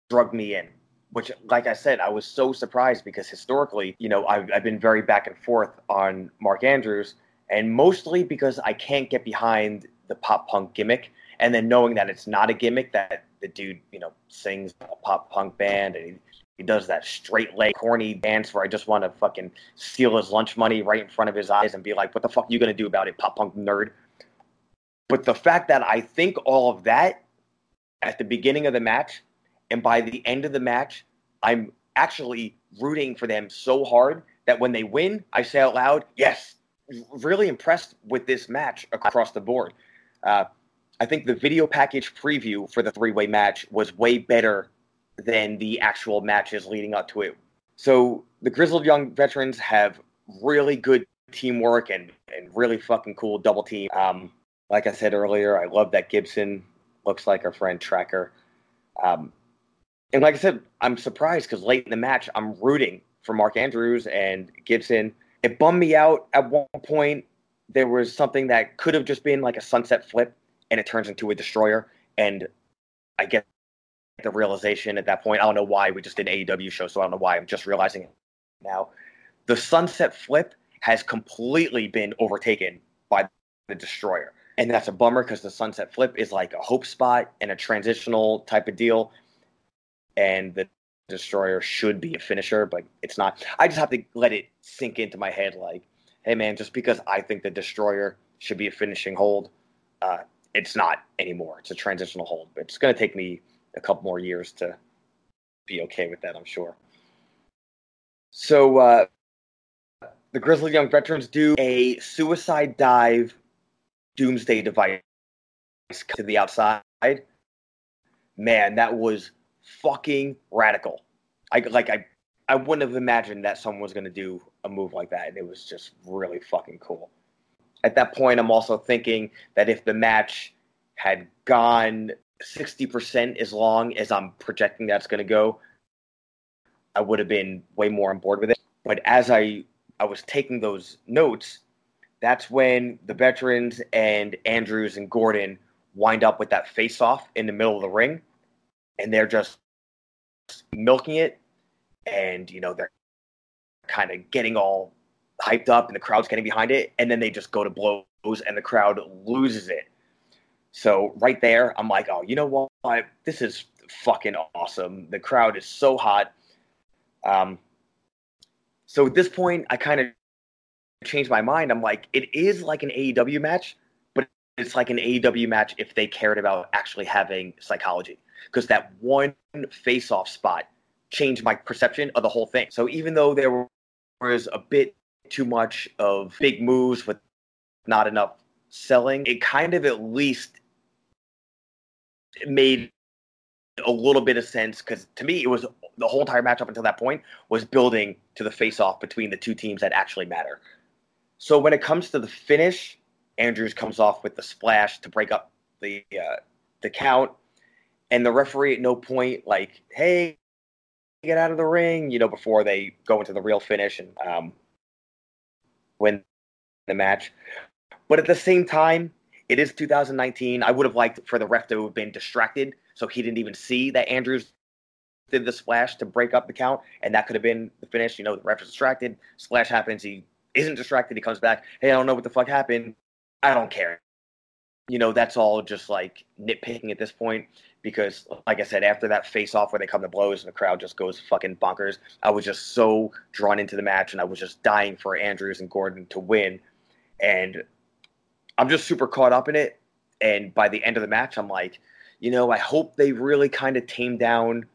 drugged me in which, like I said, I was so surprised because historically, you know, I've, I've been very back and forth on Mark Andrews, and mostly because I can't get behind the pop punk gimmick. And then knowing that it's not a gimmick, that the dude, you know, sings a pop punk band and he, he does that straight leg corny dance where I just want to fucking steal his lunch money right in front of his eyes and be like, what the fuck are you going to do about it, pop punk nerd? But the fact that I think all of that at the beginning of the match And by the end of the match, I'm actually rooting for them so hard that when they win, I say out loud, yes, really impressed with this match across the board. Uh, I think the video package preview for the three way match was way better than the actual matches leading up to it. So the Grizzled Young Veterans have really good teamwork and, and really fucking cool double team. Um, like I said earlier, I love that Gibson looks like our friend Tracker. Um, and like I said, I'm surprised because late in the match, I'm rooting for Mark Andrews and Gibson. It bummed me out at one point. There was something that could have just been like a sunset flip, and it turns into a destroyer. And I get the realization at that point. I don't know why we just did an AEW show, so I don't know why I'm just realizing it now. The sunset flip has completely been overtaken by the destroyer. And that's a bummer because the sunset flip is like a hope spot and a transitional type of deal. And the destroyer should be a finisher, but it's not. I just have to let it sink into my head like, hey man, just because I think the destroyer should be a finishing hold, uh, it's not anymore. It's a transitional hold. It's going to take me a couple more years to be okay with that, I'm sure. So uh, the Grizzled Young Veterans do a suicide dive doomsday device to the outside. Man, that was fucking radical. I like I I wouldn't have imagined that someone was going to do a move like that. And it was just really fucking cool. At that point, I'm also thinking that if the match had gone 60% as long as I'm projecting that's going to go, I would have been way more on board with it. But as I I was taking those notes, that's when the veterans and Andrews and Gordon wind up with that face off in the middle of the ring and they're just milking it and you know they're kind of getting all hyped up and the crowd's getting behind it and then they just go to blows and the crowd loses it. So right there i'm like oh you know what? This is fucking awesome. The crowd is so hot. Um so at this point i kind of changed my mind. I'm like it is like an aew match but it's like an aew match if they cared about actually having psychology because that one face off spot changed my perception of the whole thing. So even though there was a bit too much of big moves with not enough selling, it kind of at least made a little bit of sense because to me it was the whole entire match up until that point was building to the face off between the two teams that actually matter. So when it comes to the finish, Andrews comes off with the splash to break up the uh, the count and the referee at no point like, hey, get out of the ring, you know, before they go into the real finish and um, win the match. But at the same time, it is 2019. I would have liked for the ref to have been distracted so he didn't even see that Andrews did the splash to break up the count, and that could have been the finish. You know, the ref is distracted, splash happens, he isn't distracted, he comes back, hey, I don't know what the fuck happened. I don't care. You know, that's all just like nitpicking at this point because, like I said, after that face off where they come to blows and the crowd just goes fucking bonkers, I was just so drawn into the match and I was just dying for Andrews and Gordon to win. And I'm just super caught up in it. And by the end of the match, I'm like, you know, I hope they really kind of tame down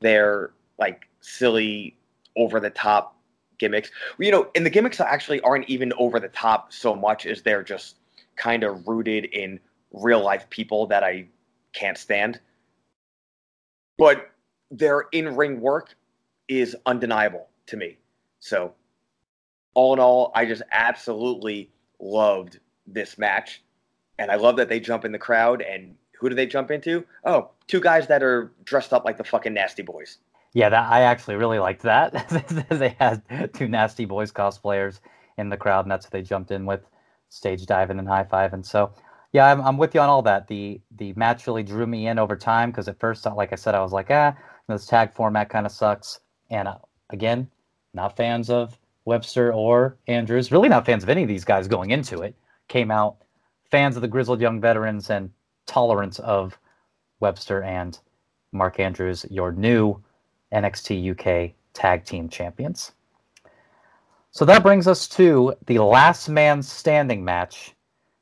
their like silly, over the top gimmicks. You know, and the gimmicks actually aren't even over the top so much as they're just kind of rooted in real life people that I can't stand but their in ring work is undeniable to me. So, all in all, I just absolutely loved this match. And I love that they jump in the crowd. And who do they jump into? Oh, two guys that are dressed up like the fucking Nasty Boys.
Yeah, that I actually really liked that. they had two Nasty Boys cosplayers in the crowd, and that's what they jumped in with, stage diving and high five. And so yeah, I'm, I'm with you on all that. The the match really drew me in over time because at first, like I said, I was like, ah, this tag format kind of sucks. And uh, again, not fans of Webster or Andrews. Really not fans of any of these guys going into it. Came out fans of the grizzled young veterans and tolerance of Webster and Mark Andrews, your new NXT UK Tag Team Champions. So that brings us to the last man standing match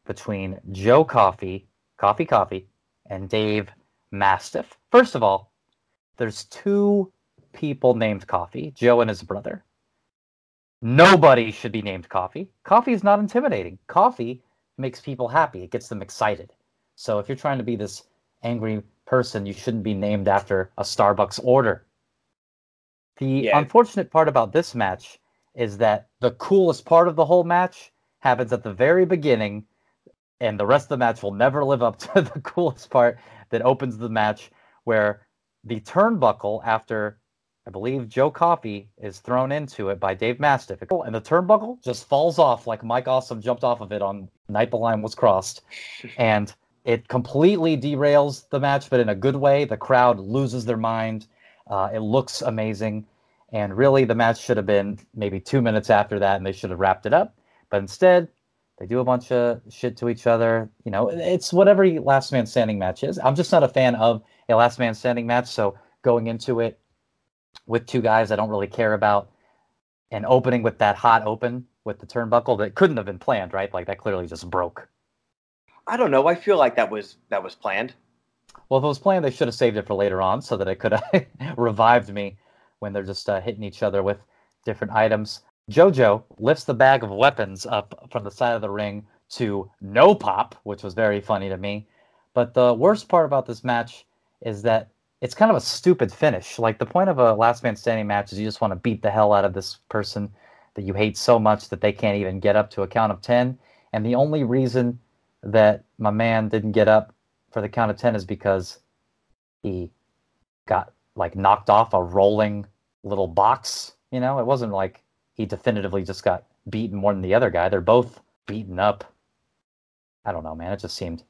between Joe Coffey, Coffee Coffee, and Dave Mastiff. First of all, there's two people named Coffee, Joe and his brother. Nobody should be named Coffee. Coffee is not intimidating. Coffee makes people happy. It gets them excited. So if you're trying to be this angry person, you shouldn't be named after a Starbucks order. The
Yeah.
unfortunate part about this match is that the coolest part of the whole match happens at the very beginning, and the rest of the match will never live up to the coolest part that opens the match, where the turnbuckle after I believe Joe Coffey is thrown into it by Dave Mastiff, and the turnbuckle just falls off like Mike Awesome jumped off of it on Night the Line was crossed, and it completely derails the match, but in a good way. The crowd loses their mind. Uh, it looks amazing, and really the match should have been maybe two minutes after that, and they should have wrapped it up. But instead, they do a bunch of shit to each other. You know, it's whatever last man standing match is. I'm just not a fan of a last man standing match, so going into it with two guys I don't really care about, and opening with that hot open with the turnbuckle that couldn't have been planned, right? Like that clearly just broke.
I don't know. I feel like that was that was planned.
Well, if it was planned, they should have saved it for later on so that it could have revived me when they're just uh, hitting each other with different items. JoJo lifts the bag of weapons up from the side of the ring to no pop, which was very funny to me. But the worst part about this match is that it's kind of a stupid finish. Like the point of a last man standing match is you just want to beat the hell out of this person that you hate so much that they can't even get up to a count of 10. And the only reason that my man didn't get up for the count of 10 is because he got like knocked off a rolling little box. You know, it wasn't like he definitively just got beaten more than the other guy. They're both beaten up. I don't know, man. It just seemed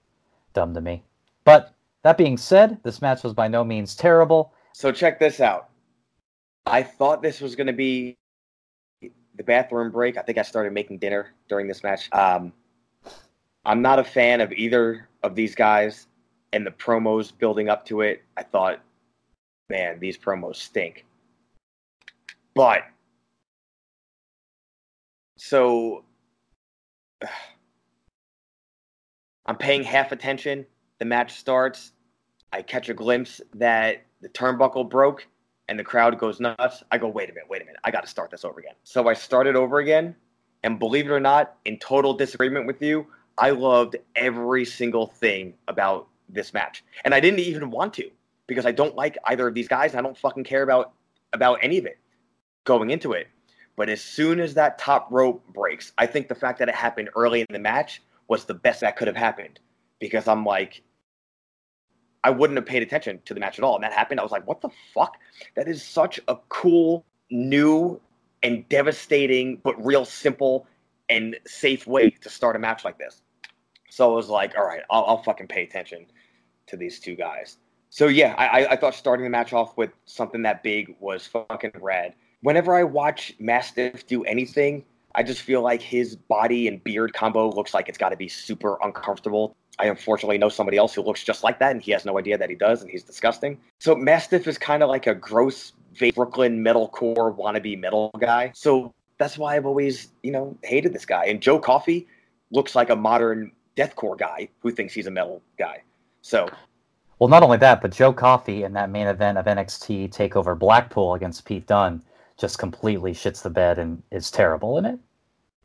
dumb to me. But that being said, this match was by no means terrible.
So check this out. I thought this was going to be the bathroom break. I think I started making dinner during this match. Um, I'm not a fan of either of these guys, and the promos building up to it. I thought, man, these promos stink. But so I'm paying half attention. The match starts. I catch a glimpse that the turnbuckle broke and the crowd goes nuts. I go, wait a minute, wait a minute. I got to start this over again. So I started over again. And believe it or not, in total disagreement with you, I loved every single thing about this match. And I didn't even want to because I don't like either of these guys. And I don't fucking care about, about any of it going into it. But as soon as that top rope breaks, I think the fact that it happened early in the match was the best that could have happened because I'm like, I wouldn't have paid attention to the match at all. And that happened. I was like, what the fuck? That is such a cool, new, and devastating, but real simple and safe way to start a match like this. So I was like, all right, I'll, I'll fucking pay attention to these two guys. So yeah, I, I thought starting the match off with something that big was fucking rad. Whenever I watch Mastiff do anything, I just feel like his body and beard combo looks like it's got to be super uncomfortable. I unfortunately know somebody else who looks just like that, and he has no idea that he does, and he's disgusting. So Mastiff is kind of like a gross Brooklyn metalcore wannabe metal guy. So that's why I've always, you know, hated this guy. And Joe Coffey looks like a modern deathcore guy who thinks he's a metal guy. So
Well, not only that, but Joe Coffey in that main event of NXT Takeover Blackpool against Pete Dunne just completely shits the bed and is terrible in it.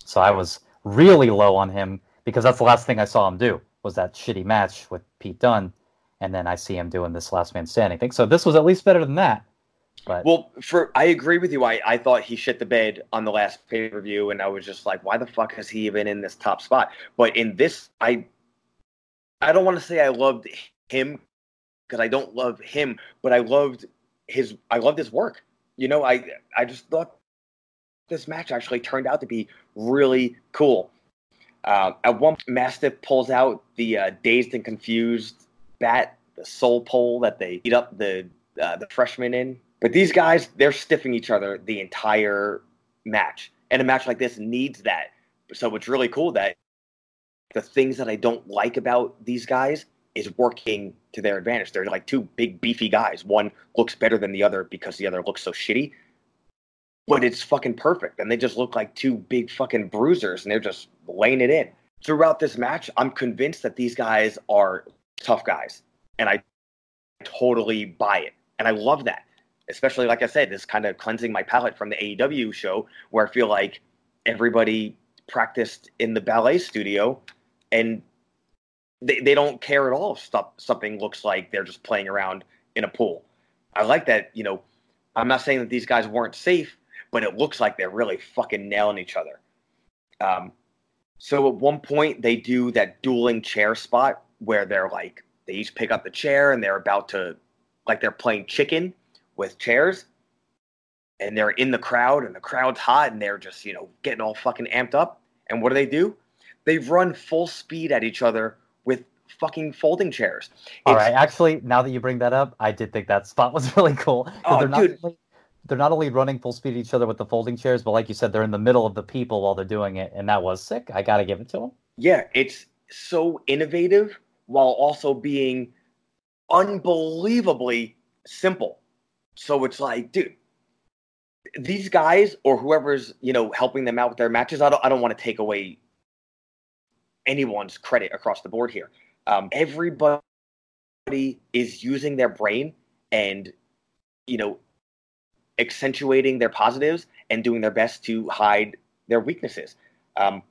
So I was really low on him because that's the last thing I saw him do was that shitty match with Pete Dunne, and then I see him doing this last man standing thing. So this was at least better than that. But
Well, for I agree with you. I, I thought he shit the bed on the last pay per view, and I was just like, why the fuck is he even in this top spot? But in this, I I don't want to say I loved him because I don't love him, but I loved his I loved his work. You know, I I just thought this match actually turned out to be really cool. Uh, at one, Mastiff pulls out the uh, dazed and confused bat, the soul pole that they beat up the uh, the freshman in. But these guys, they're stiffing each other the entire match, and a match like this needs that. So it's really cool that the things that I don't like about these guys is working to their advantage. They're like two big beefy guys. One looks better than the other because the other looks so shitty. But it's fucking perfect. And they just look like two big fucking bruisers and they're just laying it in. Throughout this match, I'm convinced that these guys are tough guys. And I totally buy it. and I love that. Especially like I said, this kind of cleansing my palate from the AEW show where I feel like everybody practiced in the ballet studio and they, they don't care at all if stuff, something looks like they're just playing around in a pool. I like that, you know, I'm not saying that these guys weren't safe, but it looks like they're really fucking nailing each other. Um, so at one point they do that dueling chair spot where they're like they each pick up the chair and they're about to like they're playing chicken with chairs and they're in the crowd and the crowd's hot and they're just you know getting all fucking amped up and what do they do they run full speed at each other with fucking folding chairs
All
It's-
right, actually, now that you bring that up, I did think that spot was really cool.
Oh,
they're not
dude.
Only, they're not only running full speed at each other with the folding chairs, but like you said, they're in the middle of the people while they're doing it, and that was sick. I gotta give it to them.
Yeah, it's so innovative while also being unbelievably simple. So it's like, dude, these guys or whoever's you know helping them out with their matches, I don't, I don't want to take away anyone's credit across the board here. Um, everybody is using their brain and you know accentuating their positives and doing their best to hide their weaknesses. Um,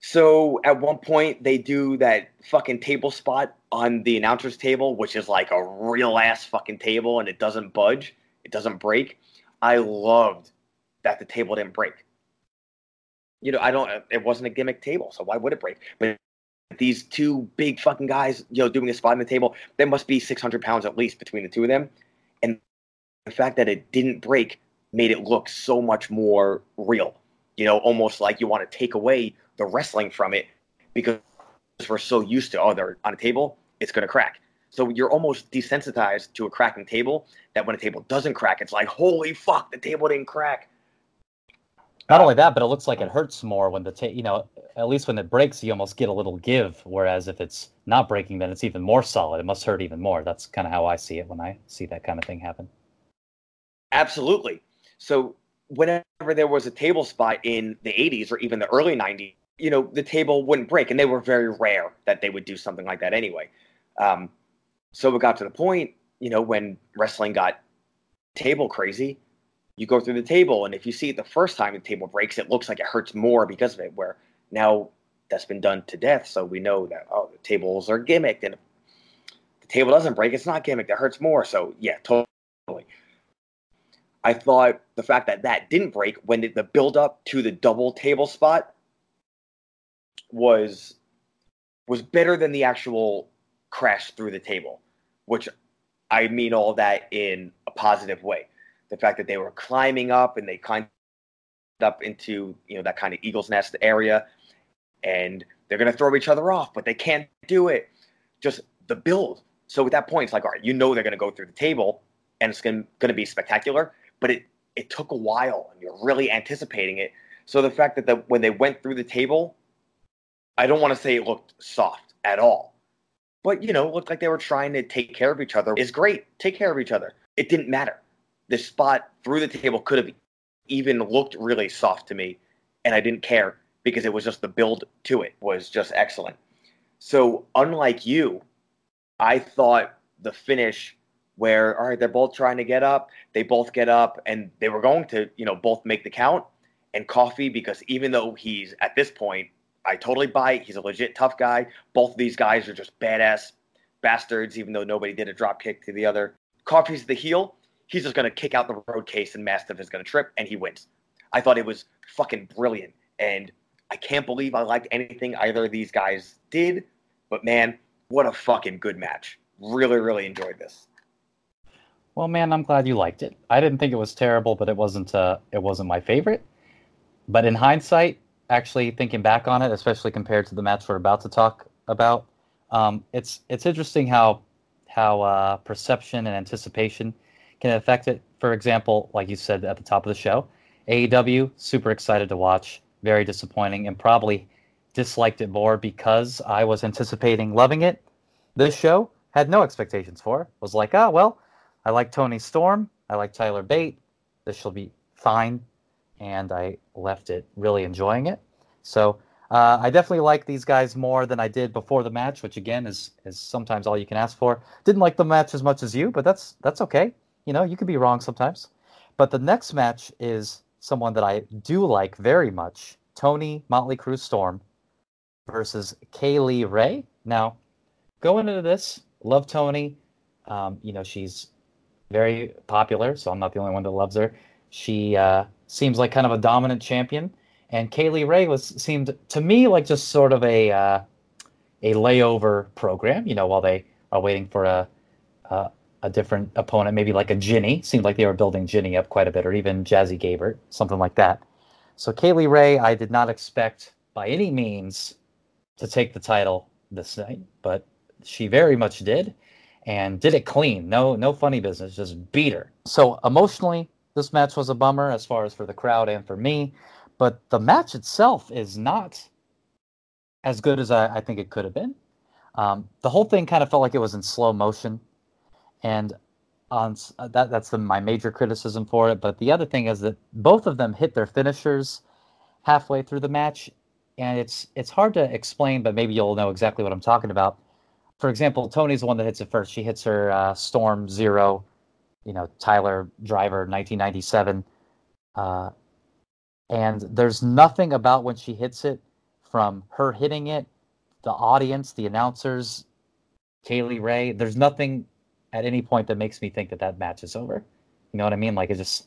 so at one point they do that fucking table spot on the announcer's table, which is like a real ass fucking table and it doesn't budge, it doesn't break. I loved that the table didn't break. You know, I don't uh, it wasn't a gimmick table, so why would it break? But these two big fucking guys, you know, doing a spot on the table, there must be 600 pounds at least between the two of them. And the fact that it didn't break made it look so much more real. You know, almost like you want to take away the wrestling from it because we're so used to, oh, they're on a table, it's going to crack. So you're almost desensitized to a cracking table that when a table doesn't crack, it's like, holy fuck, the table didn't crack.
Not only that, but it looks like it hurts more when the ta- you know at least when it breaks, you almost get a little give. Whereas if it's not breaking, then it's even more solid. It must hurt even more. That's kind of how I see it when I see that kind of thing happen.
Absolutely. So whenever there was a table spot in the 80s or even the early 90s, you know, the table wouldn't break, and they were very rare that they would do something like that anyway. Um, so it got to the point, you know, when wrestling got table crazy, you go through the table, and if you see it the first time the table breaks, it looks like it hurts more because of it. Where now that's been done to death, so we know that oh, the tables are gimmicked, and the table doesn't break, it's not gimmicked. It hurts more. So yeah, totally. I thought the fact that that didn't break when the build up to the double table spot was was better than the actual crash through the table, which I mean all that in a positive way. The fact that they were climbing up and they climbed up into you know that kind of eagle's nest area, and they're gonna throw each other off, but they can't do it. Just the build. So at that point, it's like, all right, you know they're gonna go through the table, and it's gonna gonna be spectacular. But it it took a while, and you're really anticipating it. So the fact that the, when they went through the table, I don't want to say it looked soft at all, but you know, looked like they were trying to take care of each other. Is great, take care of each other. It didn't matter. The spot through the table could have even looked really soft to me, and I didn't care because it was just the build to it was just excellent. So unlike you, I thought the finish where all right, they're both trying to get up, they both get up, and they were going to, you know, both make the count. And Coffey, because even though he's at this point, I totally buy it. He's a legit tough guy. Both of these guys are just badass bastards, even though nobody did a drop kick to the other. Coffey's the heel. He's just gonna kick out the road case, and Mastiff is gonna trip, and he wins. I thought it was fucking brilliant, and I can't believe I liked anything either of these guys did. But man, what a fucking good match. Really, really enjoyed this.
Well, man, I'm glad you liked it. I didn't think it was terrible, but it wasn't uh, it wasn't my favorite. But in hindsight, actually thinking back on it, especially compared to the match we're about to talk about, um, it's it's interesting how how uh, perception and anticipation can affect it. For example, like you said at the top of the show, AEW super excited to watch, very disappointing, and probably disliked it more because I was anticipating loving it. This show had no expectations for. Was like, oh well, I like Toni Storm, I like Tyler Bate. This shall be fine, and I left it really enjoying it. So Uh, I definitely like these guys more than I did before the match, which again is is sometimes all you can ask for. Didn't like the match as much as you, but that's that's okay. You know, you could be wrong sometimes. But the next match is someone that I do like very much: Toni Motley Crue Storm versus Kay Lee Ray. Now, going into this, love Toni. Um, you know, she's very popular, so I'm not the only one that loves her. She uh, seems like kind of a dominant champion and Kay Lee Ray was seemed to me like just sort of a uh, a layover program, you know, while they are waiting for a, a, a different opponent, maybe like a Jinny. Seemed like they were building Jinny up quite a bit, or even Jazzy Gabert, something like that. So Kay Lee Ray, I did not expect by any means to take the title this night, but she very much did, and did it clean. No, no funny business, just beat her. So emotionally, this match was a bummer as far as for the crowd and for me but the match itself is not as good as I, I think it could have been. Um, the whole thing kind of felt like it was in slow motion, and on uh, that that's the, my major criticism for it. But the other thing is that both of them hit their finishers halfway through the match, and it's it's hard to explain, but maybe you'll know exactly what I'm talking about. For example, Toni's the one that hits it first. She hits her uh, Storm Zero, you know, Tyler Driver, 1997. Uh, and there's nothing about when she hits it from her hitting it, the audience, the announcers, Kay Lee Ray. There's nothing at any point that makes me think that that match is over. You know what I mean? Like it just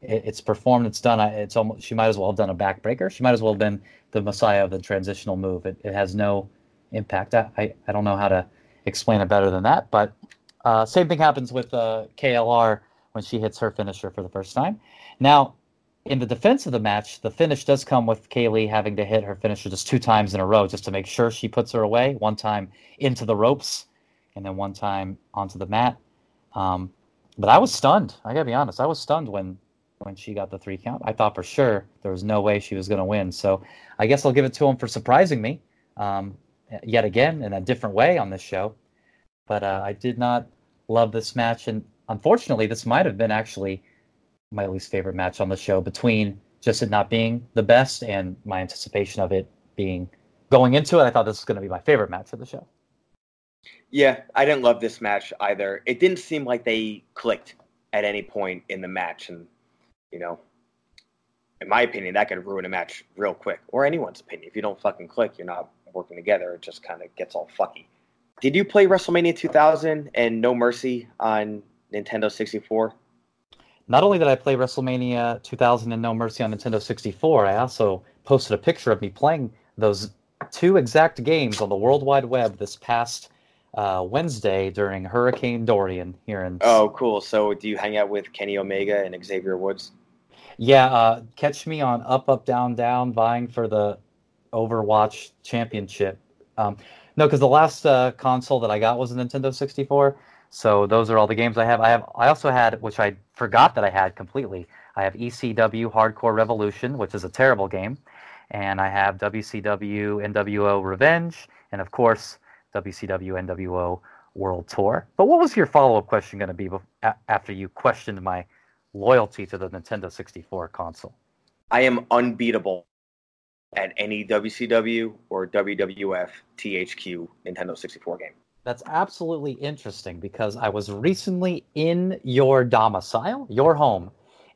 it, it's performed, it's done. It's almost she might as well have done a backbreaker. She might as well have been the messiah of the transitional move. It, it has no impact. I, I, I don't know how to explain it better than that. But uh, same thing happens with uh, KLR when she hits her finisher for the first time. Now in the defense of the match, the finish does come with Kay Lee having to hit her finisher just two times in a row just to make sure she puts her away. One time into the ropes, and then one time onto the mat. Um, but I was stunned. I gotta be honest. I was stunned when when she got the three count. I thought for sure there was no way she was gonna win. So I guess I'll give it to him for surprising me um, yet again in a different way on this show. But uh, I did not love this match, and unfortunately, this might have been actually my least favorite match on the show between just it not being the best and my anticipation of it being going into it. I thought this was going to be my favorite match of the show.
Yeah, I didn't love this match either. It didn't seem like they clicked at any point in the match, and you know, in my opinion, that could ruin a match real quick, or anyone's opinion. If you don't fucking click, you're not working together. It just kind of gets all fucky. Did you play WrestleMania 2000 and No Mercy on Nintendo 64?
Not only did I play WrestleMania 2000 and No Mercy on Nintendo 64, I also posted a picture of me playing those two exact games on the World Wide Web this past uh, Wednesday during Hurricane Dorian here in.
Oh, cool! So, do you hang out with Kenny Omega and Xavier Woods?
Yeah, uh, catch me on Up, Up, Down, Down, vying for the Overwatch Championship. Um, no, because the last uh, console that I got was a Nintendo 64, so those are all the games I have. I have. I also had, which I forgot that I had completely. I have ECW Hardcore Revolution, which is a terrible game, and I have WCW NWO Revenge, and of course WCW NWO World Tour. But what was your follow-up question going to be after you questioned my loyalty to the Nintendo 64 console?
I am unbeatable at any WCW or WWF THQ Nintendo 64 game.
That's absolutely interesting because I was recently in your domicile, your home,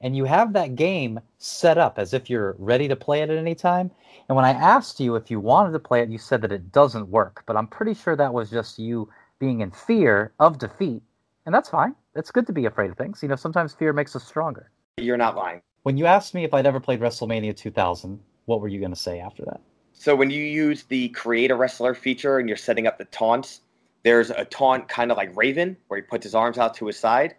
and you have that game set up as if you're ready to play it at any time. And when I asked you if you wanted to play it, you said that it doesn't work. But I'm pretty sure that was just you being in fear of defeat. And that's fine. It's good to be afraid of things. You know, sometimes fear makes us stronger.
You're not lying.
When you asked me if I'd ever played WrestleMania 2000, what were you going to say after that?
So when you use the create a wrestler feature and you're setting up the taunts, there's a taunt kind of like Raven, where he puts his arms out to his side.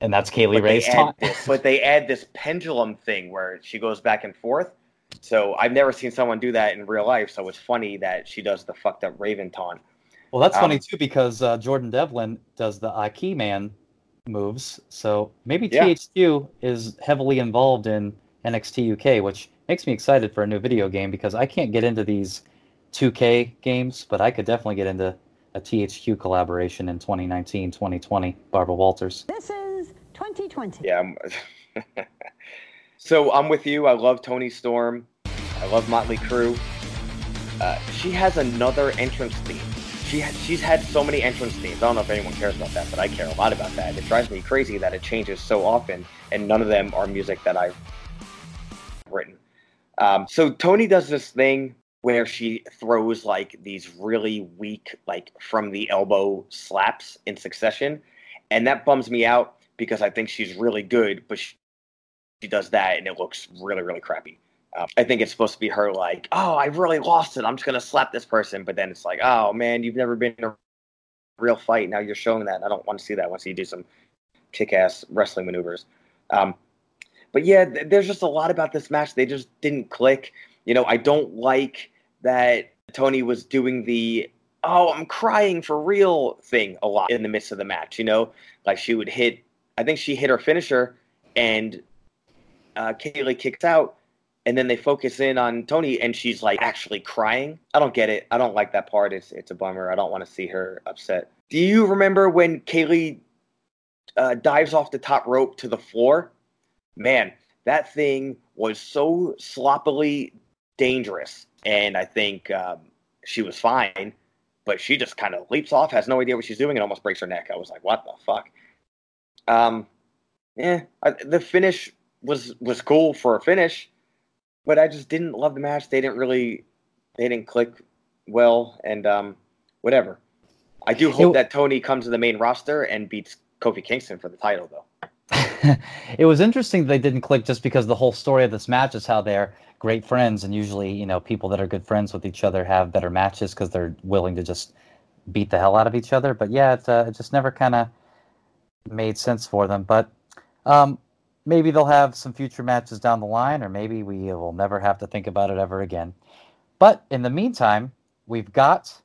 And that's Kay Lee Ray's taunt.
But they add this pendulum thing where she goes back and forth. So I've never seen someone do that in real life. So it's funny that she does the fucked up Raven taunt.
Well, that's um, funny too because uh, Jordan Devlin does the Aki Man moves. So maybe yeah. THQ is heavily involved in NXT UK, which makes me excited for a new video game because I can't get into these 2K games, but I could definitely get into a THQ collaboration in 2019, 2020. Barbara Walters.
This is 2020.
Yeah. I'm so I'm with you. I love Toni Storm. I love Motley Crue. uh, she has another entrance theme. She ha- she's had so many entrance themes. I don't know if anyone cares about that, but I care a lot about that. It drives me crazy that it changes so often, and none of them are music that I've written. Um, so Tony does this thing where she throws like these really weak, like from the elbow slaps in succession, and that bums me out because I think she's really good, but she, she does that and it looks really, really crappy. Um, I think it's supposed to be her like, oh, I really lost it. I'm just gonna slap this person, but then it's like, oh man, you've never been in a real fight. Now you're showing that. I don't want to see that. See you do some kick-ass wrestling maneuvers. Um, but yeah, th- there's just a lot about this match. They just didn't click. You know, I don't like that Toni was doing the oh, I'm crying for real thing a lot in the midst of the match. You know, like she would hit, I think she hit her finisher and uh, Kay Lee kicks out, and then they focus in on Toni, and she's like actually crying. I don't get it. I don't like that part. It's, it's a bummer. I don't want to see her upset. Do you remember when Kay Lee uh, dives off the top rope to the floor? Man, that thing was so sloppily dangerous. And I think um, she was fine but she just kind of leaps off, has no idea what she's doing, and almost breaks her neck. I was like, what the fuck? Um, yeah, I, the finish was was cool for a finish, but I just didn't love the match. They didn't really, they didn't click well, and um, whatever. I do hope it, that Toni comes to the main roster and beats Kofi Kingston for the title, though.
it was interesting they didn't click just because the whole story of this match is how they're great friends, and usually, you know, people that are good friends with each other have better matches because they're willing to just beat the hell out of each other. But yeah, it, uh, it just never kind of made sense for them. But um, maybe they'll have some future matches down the line, or maybe we will never have to think about it ever again. But in the meantime, we've got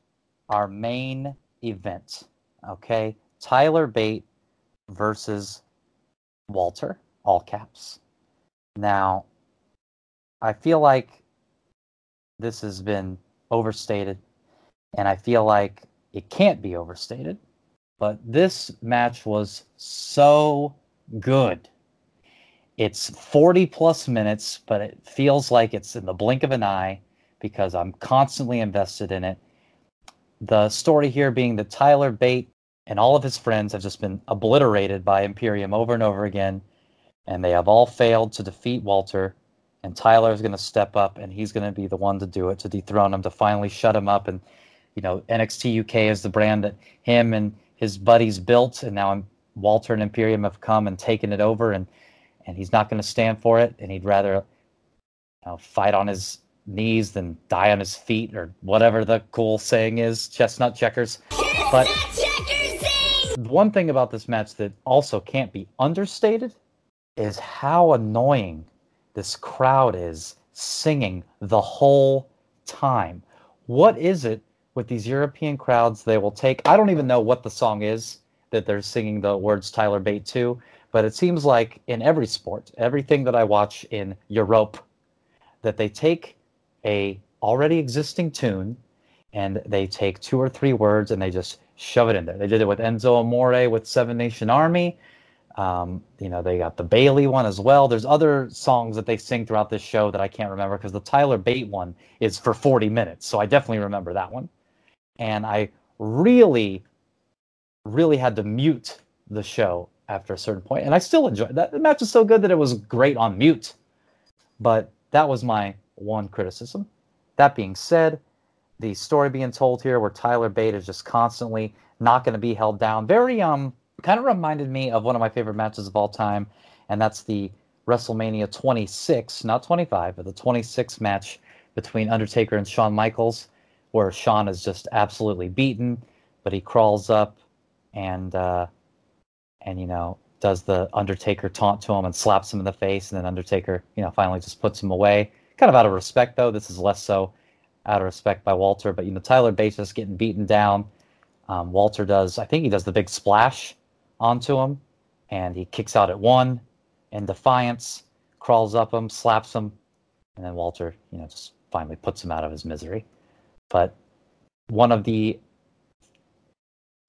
our main event. Okay, Tyler Bate versus Walter, all caps. Now, I feel like this has been overstated, and I feel like it can't be overstated. But this match was so good. It's 40 plus minutes, but it feels like it's in the blink of an eye because I'm constantly invested in it. The story here being that Tyler Bate and all of his friends have just been obliterated by Imperium over and over again, and they have all failed to defeat Walter and Tyler is going to step up and he's going to be the one to do it to dethrone him to finally shut him up and you know NXT UK is the brand that him and his buddies built and now Walter and Imperium have come and taken it over and and he's not going to stand for it and he'd rather you know, fight on his knees than die on his feet or whatever the cool saying is chestnut checkers but one thing about this match that also can't be understated is how annoying this crowd is singing the whole time. What is it with these European crowds? They will take, I don't even know what the song is that they're singing the words Tyler Bate to, but it seems like in every sport, everything that I watch in Europe, that they take a already existing tune and they take two or three words and they just shove it in there. They did it with Enzo Amore with Seven Nation Army. Um, you know, they got the Bailey one as well. There's other songs that they sing throughout this show that I can't remember because the Tyler Bate one is for 40 minutes. So I definitely remember that one. And I really, really had to mute the show after a certain point. And I still enjoyed that. The match was so good that it was great on mute. But that was my one criticism. That being said, the story being told here where Tyler Bate is just constantly not going to be held down. Very um kind of reminded me of one of my favorite matches of all time, and that's the WrestleMania 26, not 25, but the 26 match between Undertaker and Shawn Michaels, where Shawn is just absolutely beaten, but he crawls up and uh, and you know does the Undertaker taunt to him and slaps him in the face, and then Undertaker you know finally just puts him away. Kind of out of respect though. This is less so out of respect by Walter, but you know Tyler Bates is getting beaten down. Um, Walter does, I think he does the big splash onto him, and he kicks out at one in defiance, crawls up him, slaps him, and then Walter, you know, just finally puts him out of his misery. But one of the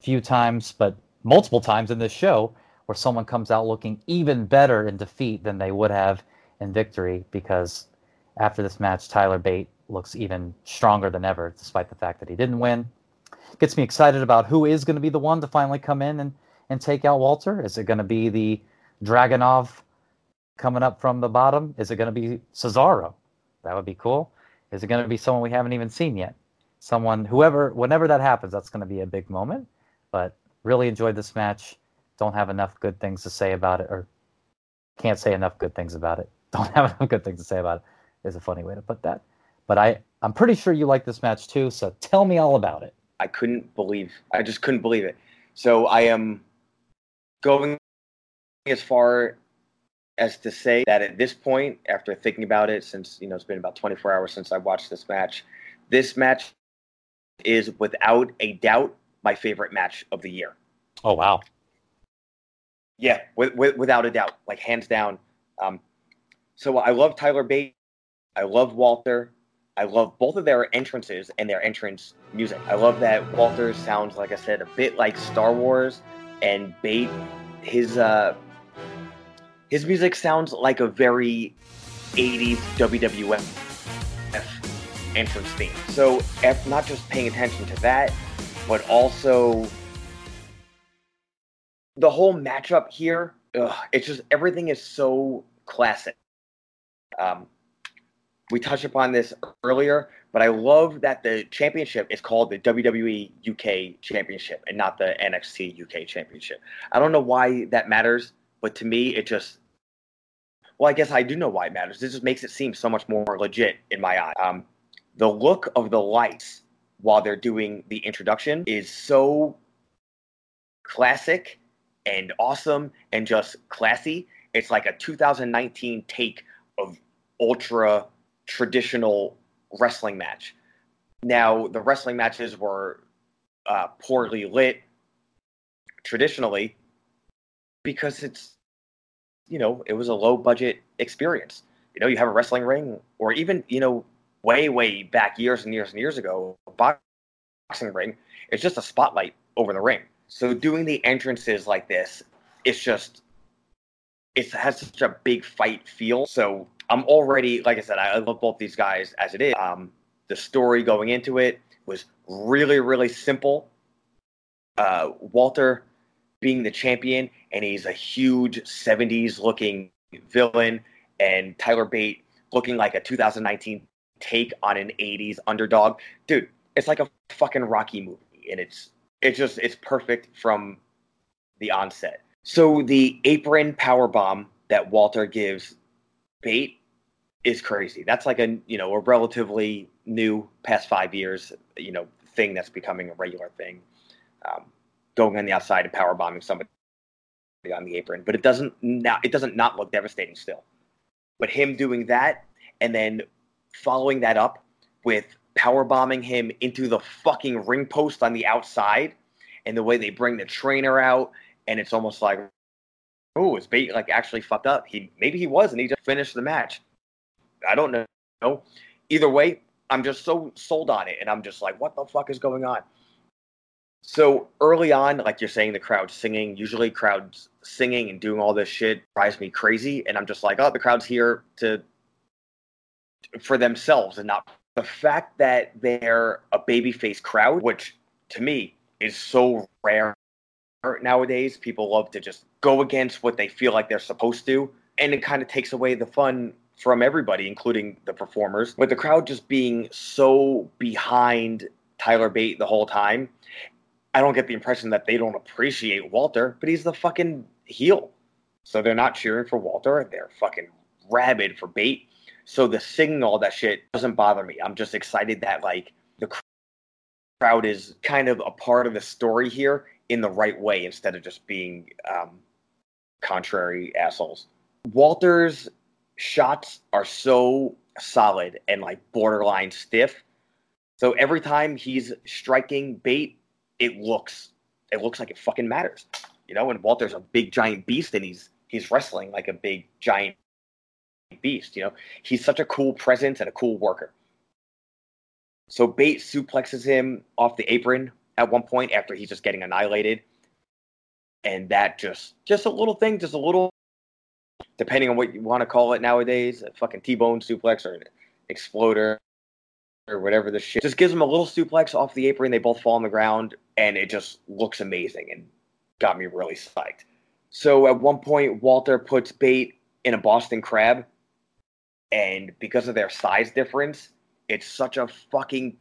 few times, but multiple times in this show, where someone comes out looking even better in defeat than they would have in victory, because after this match, Tyler Bate looks even stronger than ever, despite the fact that he didn't win. Gets me excited about who is going to be the one to finally come in and, and take out Walter. Is it going to be the Dragunov coming up from the bottom? Is it going to be Cesaro? That would be cool. Is it going to be someone we haven't even seen yet? Someone, whoever, whenever that happens, that's going to be a big moment. But really enjoyed this match. Don't have enough good things to say about it, or can't say enough good things about it. Don't have enough good things to say about it is a funny way to put that. But I, I'm pretty sure you like this match too. So tell me all about it.
I couldn't believe. I just couldn't believe it. So I am going as far as to say that at this point, after thinking about it, since you know it's been about 24 hours since I watched this match, this match is without a doubt my favorite match of the year.
Oh wow!
Yeah, with, with, without a doubt, like hands down. Um, so I love Tyler Bate. I love Walter. I love both of their entrances and their entrance music. I love that Walter sounds, like I said, a bit like Star Wars, and Bate, his uh, his music sounds like a very 80s WWF entrance theme. So, not just paying attention to that, but also the whole matchup here, ugh, it's just everything is so classic. Um, we touched upon this earlier, but I love that the championship is called the WWE UK Championship and not the NXT UK Championship. I don't know why that matters, but to me, it just well, I guess I do know why it matters. This just makes it seem so much more legit in my eye. Um, the look of the lights while they're doing the introduction is so classic and awesome and just classy. It's like a 2019 take of ultra traditional wrestling match. Now, the wrestling matches were uh, poorly lit traditionally because it's, you know, it was a low budget experience. You know, you have a wrestling ring, or even, you know, way, way back years and years and years ago, boxing ring, is just a spotlight over the ring. So doing the entrances like this, it's just, it has such a big fight feel. So I'm already, like I said, I love both these guys as it is. Um, the story going into it was really, really simple. Uh, Walter being the champion, and he's a huge 70s looking villain, and Tyler Bate looking like a 2019 take on an 80s underdog. Dude, it's like a fucking Rocky movie, and it's it's just it's perfect from the onset. So the apron power bomb that Walter gives Bate is crazy. That's like a you know a relatively new past five years you know thing that's becoming a regular thing. Um, going on the outside and power bombing somebody on the apron, but it doesn't now it doesn't not look devastating still. But him doing that and then following that up with power bombing him into the fucking ring post on the outside, and the way they bring the trainer out, and it's almost like, oh, is Bate, like actually fucked up? He maybe he was, and he just finished the match. I don't know. Either way, I'm just so sold on it, and I'm just like, what the fuck is going on? So early on, like you're saying, the crowd singing. Usually, crowds singing and doing all this shit drives me crazy, and I'm just like, oh, the crowd's here to for themselves and not the fact that they're a babyface crowd, which to me is so rare nowadays. People love to just go against what they feel like they're supposed to, and it kind of takes away the fun from everybody, including the performers. With the crowd just being so behind Tyler Bate the whole time, I don't get the impression that they don't appreciate Walter, but he's the fucking heel. So they're not cheering for Walter. They're fucking rabid for Bate. So the singing all that shit doesn't bother me. I'm just excited that like the crowd is kind of a part of the story here in the right way instead of just being um, contrary assholes. Walter's shots are so solid and like borderline stiff. So every time he's striking Bate, it looks it looks like it fucking matters. You know, and Walter's a big giant beast and he's he's wrestling like a big giant beast. You know, he's such a cool presence and a cool worker. So Bate suplexes him off the apron at one point after he's just getting annihilated, and that just just a little thing, just a little, depending on what you want to call it nowadays, a fucking T-bone suplex or an exploder. or whatever the shit. Just gives him a little suplex off the apron. They both fall on the ground, and it just looks amazing and got me really psyched. So at one point, Walter puts Bate in a Boston Crab, and because of their size difference, it's such a fucking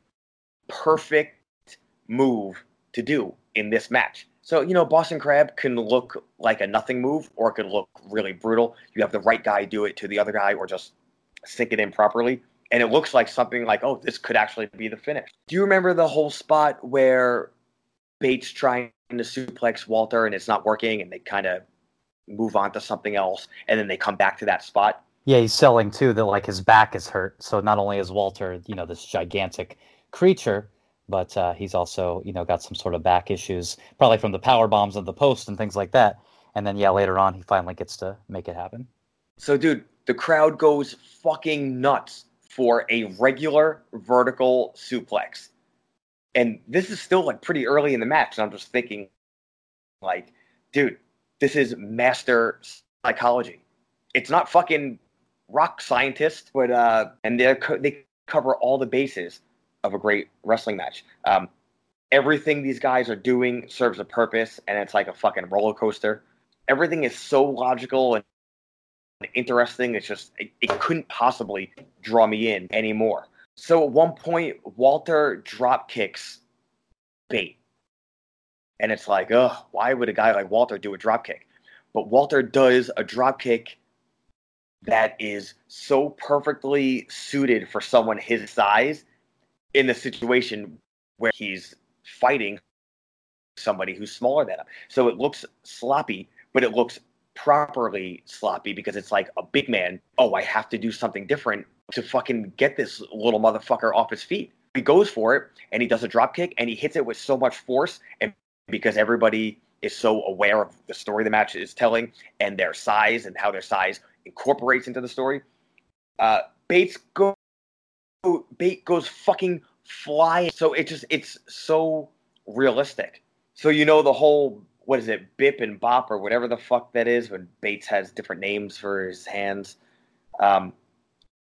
perfect move to do in this match. So, you know, Boston Crab can look like a nothing move or it could look really brutal. You have the right guy do it to the other guy or just sink it in properly. And it looks like something like, oh, this could actually be the finish. Do you remember the whole spot where Bates trying to suplex Walter and it's not working and they kind of move on to something else and then they come back to that spot?
Yeah, he's selling too that like his back is hurt. So not only is Walter, you know, this gigantic creature, but uh, he's also, you know, got some sort of back issues, probably from the power bombs of the post and things like that. And then yeah, later on he finally gets to make it happen.
So dude, the crowd goes fucking nuts for a regular vertical suplex. And this is still like pretty early in the match. And I'm just thinking, like, dude, this is master psychology. It's not fucking rock scientist, but uh, and they they cover all the bases of a great wrestling match. Um, everything these guys are doing serves a purpose, and it's like a fucking roller coaster. Everything is so logical and interesting. It's just it, it couldn't possibly draw me in anymore. So at one point, Walter drop kicks Bate. And it's like, oh, why would a guy like Walter do a drop kick? But Walter does a drop kick that is so perfectly suited for someone his size in the situation where he's fighting somebody who's smaller than him. So it looks sloppy, but it looks properly sloppy because it's like a big man. Oh, I have to do something different to fucking get this little motherfucker off his feet. He goes for it and he does a drop kick and he hits it with so much force. And because everybody is so aware of the story the match is telling and their size and how their size incorporates into the story, uh, Bates go Bate goes fucking flying. So it just it's so realistic. So you know the whole what is it, Bip and Bop or whatever the fuck that is when Bates has different names for his hands. Um,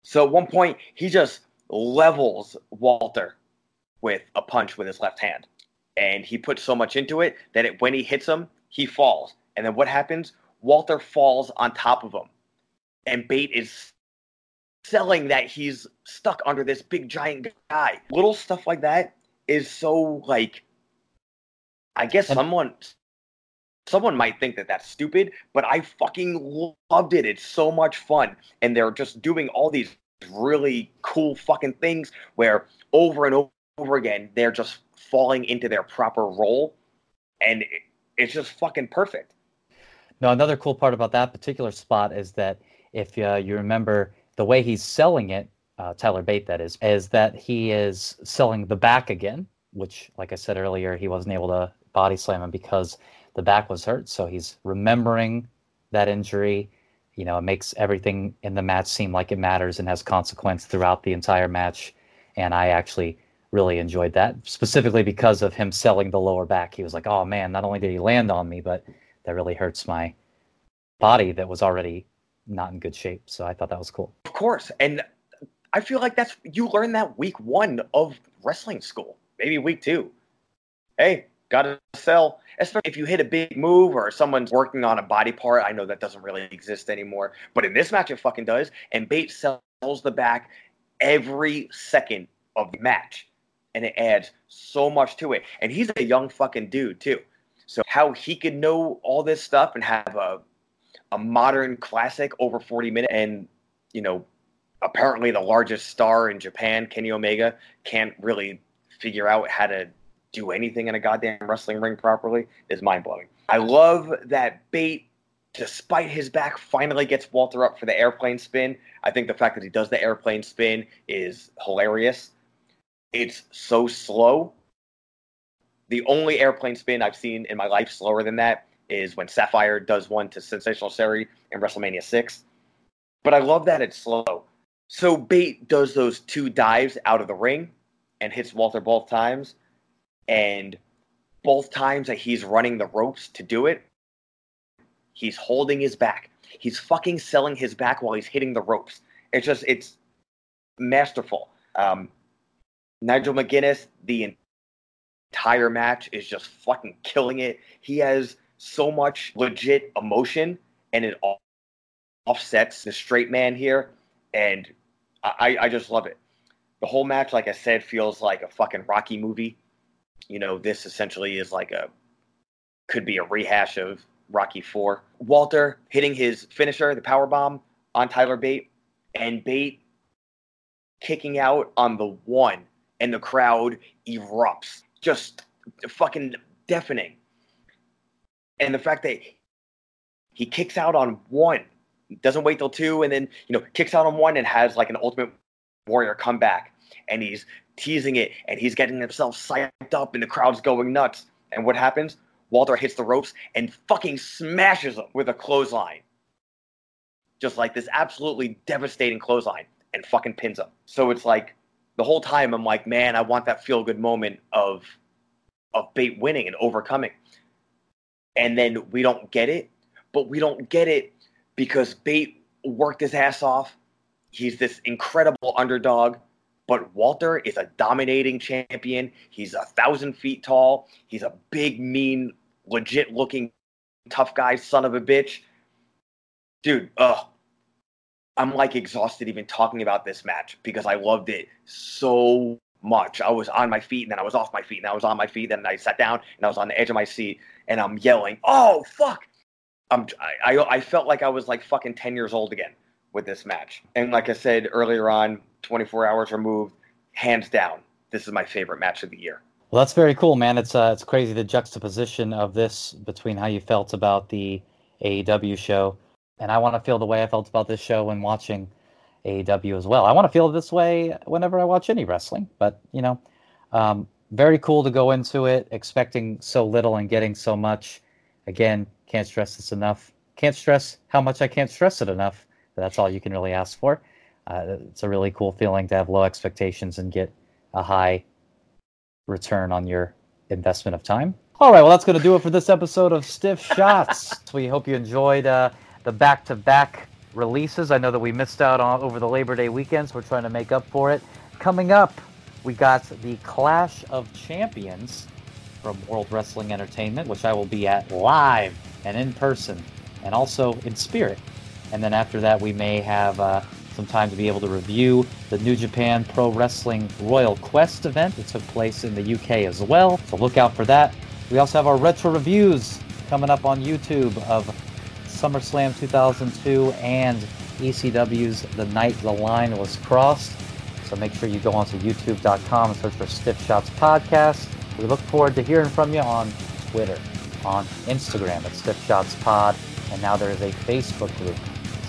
so at one point he just levels Walter with a punch with his left hand, and he puts so much into it that it, when he hits him, he falls. And then what happens? Walter falls on top of him, and Bate is selling that he's stuck under this big giant guy. Little stuff like that is so like I guess someone someone might think that that's stupid, but I fucking loved it. It's so much fun and they're just doing all these really cool fucking things where over and over again they're just falling into their proper role and it's just fucking perfect.
Now, another cool part about that particular spot is that if uh, you remember the way he's selling it, uh, Tyler Bate, that is, is that he is selling the back again, which, like I said earlier, he wasn't able to body slam him because the back was hurt. So he's remembering that injury. You know, it makes everything in the match seem like it matters and has consequence throughout the entire match. And I actually really enjoyed that, specifically because of him selling the lower back. He was like, oh man, not only did he land on me, but that really hurts my body that was already not in good shape. So I thought that was cool.
Of course. And I feel like that's you learn that week one of wrestling school, maybe week two. Hey, gotta sell. Especially if you hit a big move or someone's working on a body part. I know that doesn't really exist anymore, but in this match it fucking does. And Bates sells the back every second of the match. And it adds so much to it. And he's a young fucking dude too. So how he could know all this stuff and have a a modern classic over 40 minutes and you know apparently the largest star in Japan, Kenny Omega, can't really figure out how to do anything in a goddamn wrestling ring properly is mind blowing. I love that Bate, despite his back, finally gets Walter up for the airplane spin. I think the fact that he does the airplane spin is hilarious. It's so slow. The only airplane spin I've seen in my life slower than that is when Sapphire does one to Sensational Sherri in WrestleMania 6. But I love that it's slow. So Bate does those two dives out of the ring and hits Walter both times. And both times that he's running the ropes to do it, he's holding his back. He's fucking selling his back while he's hitting the ropes. It's just, it's masterful. Um, Nigel McGuinness, the entire match is just fucking killing it. He has so much legit emotion, and it offsets the straight man here, and I, I just love it. The whole match, like I said, feels like a fucking Rocky movie. You know, this essentially is like a could be a rehash of Rocky Four. Walter hitting his finisher, the power bomb on Tyler Bate, and Bate kicking out on the one, and the crowd erupts, just fucking deafening. And the fact that he kicks out on one, doesn't wait till two, and then you know kicks out on one and has like an Ultimate Warrior comeback, and he's teasing it, and he's getting himself psyched up, and the crowd's going nuts. And what happens? Walter hits the ropes and fucking smashes him with a clothesline. Just like this absolutely devastating clothesline and fucking pins him. So it's like the whole time I'm like, man, I want that feel good moment of of Bate winning and overcoming. And then we don't get it, but we don't get it because Bate worked his ass off. He's this incredible underdog, but Walter is a dominating champion. He's a thousand feet tall. He's a big, mean legit looking tough guy, son of a bitch. Dude, ugh. I'm like exhausted even talking about this match because I loved it so much. I was on my feet and then I was off my feet and I was on my feet and then I sat down and I was on the edge of my seat and I'm yelling, "Oh fuck!" I'm I, I, I felt like I was like fucking 10 years old again with this match. And like I said earlier on, 24 hours removed, hands down, this is my favorite match of the year.
Well, that's very cool, man. It's uh, it's crazy the juxtaposition of this between how you felt about the AEW show, and I want to feel the way I felt about this show when watching AEW as well. I want to feel this way whenever I watch any wrestling, but you know, um, very cool to go into it expecting so little and getting so much. Again, can't stress this enough. Can't stress how much I can't stress it enough. That's all you can really ask for. Uh, it's a really cool feeling to have low expectations and get a high return on your investment of time. All right, well, that's going to do it for this episode of Stiff Shots. we hope you enjoyed uh, the back to back releases. I know that we missed out on over the Labor Day weekends. We're trying to make up for it. Coming up, we got the Clash of Champions from World Wrestling Entertainment, which I will be at live and in person and also in spirit. And then after that, we may have uh, some time to be able to review the New Japan Pro Wrestling Royal Quest event that took place in the UK as well. So look out for that. We also have our retro reviews coming up on YouTube of SummerSlam 2002 and ECW's The Night the Line Was Crossed. So make sure you go onto youtube.com and search for Stiff Shots Podcast. We look forward to hearing from you on Twitter, on Instagram at Stiff Shots Pod, and now there is a Facebook group,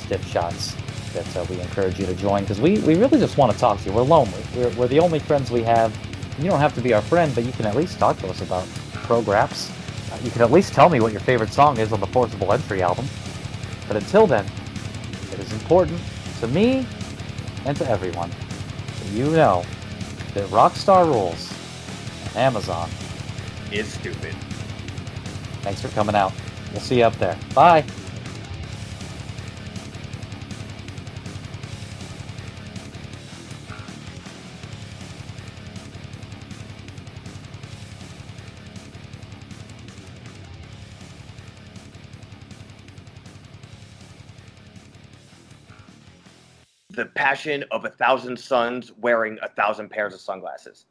Stiff Shots that uh, we encourage you to join because we, we really just want to talk to you. We're lonely. We're, we're the only friends we have. You don't have to be our friend, but you can at least talk to us about Prograps. You can at least tell me what your favorite song is on the Forcible Entry album. But until then, it is important to me and to everyone that you know that Rockstar rules and Amazon
is stupid.
Thanks for coming out. We'll see you up there. Bye.
The passion of a thousand suns wearing a thousand pairs of sunglasses.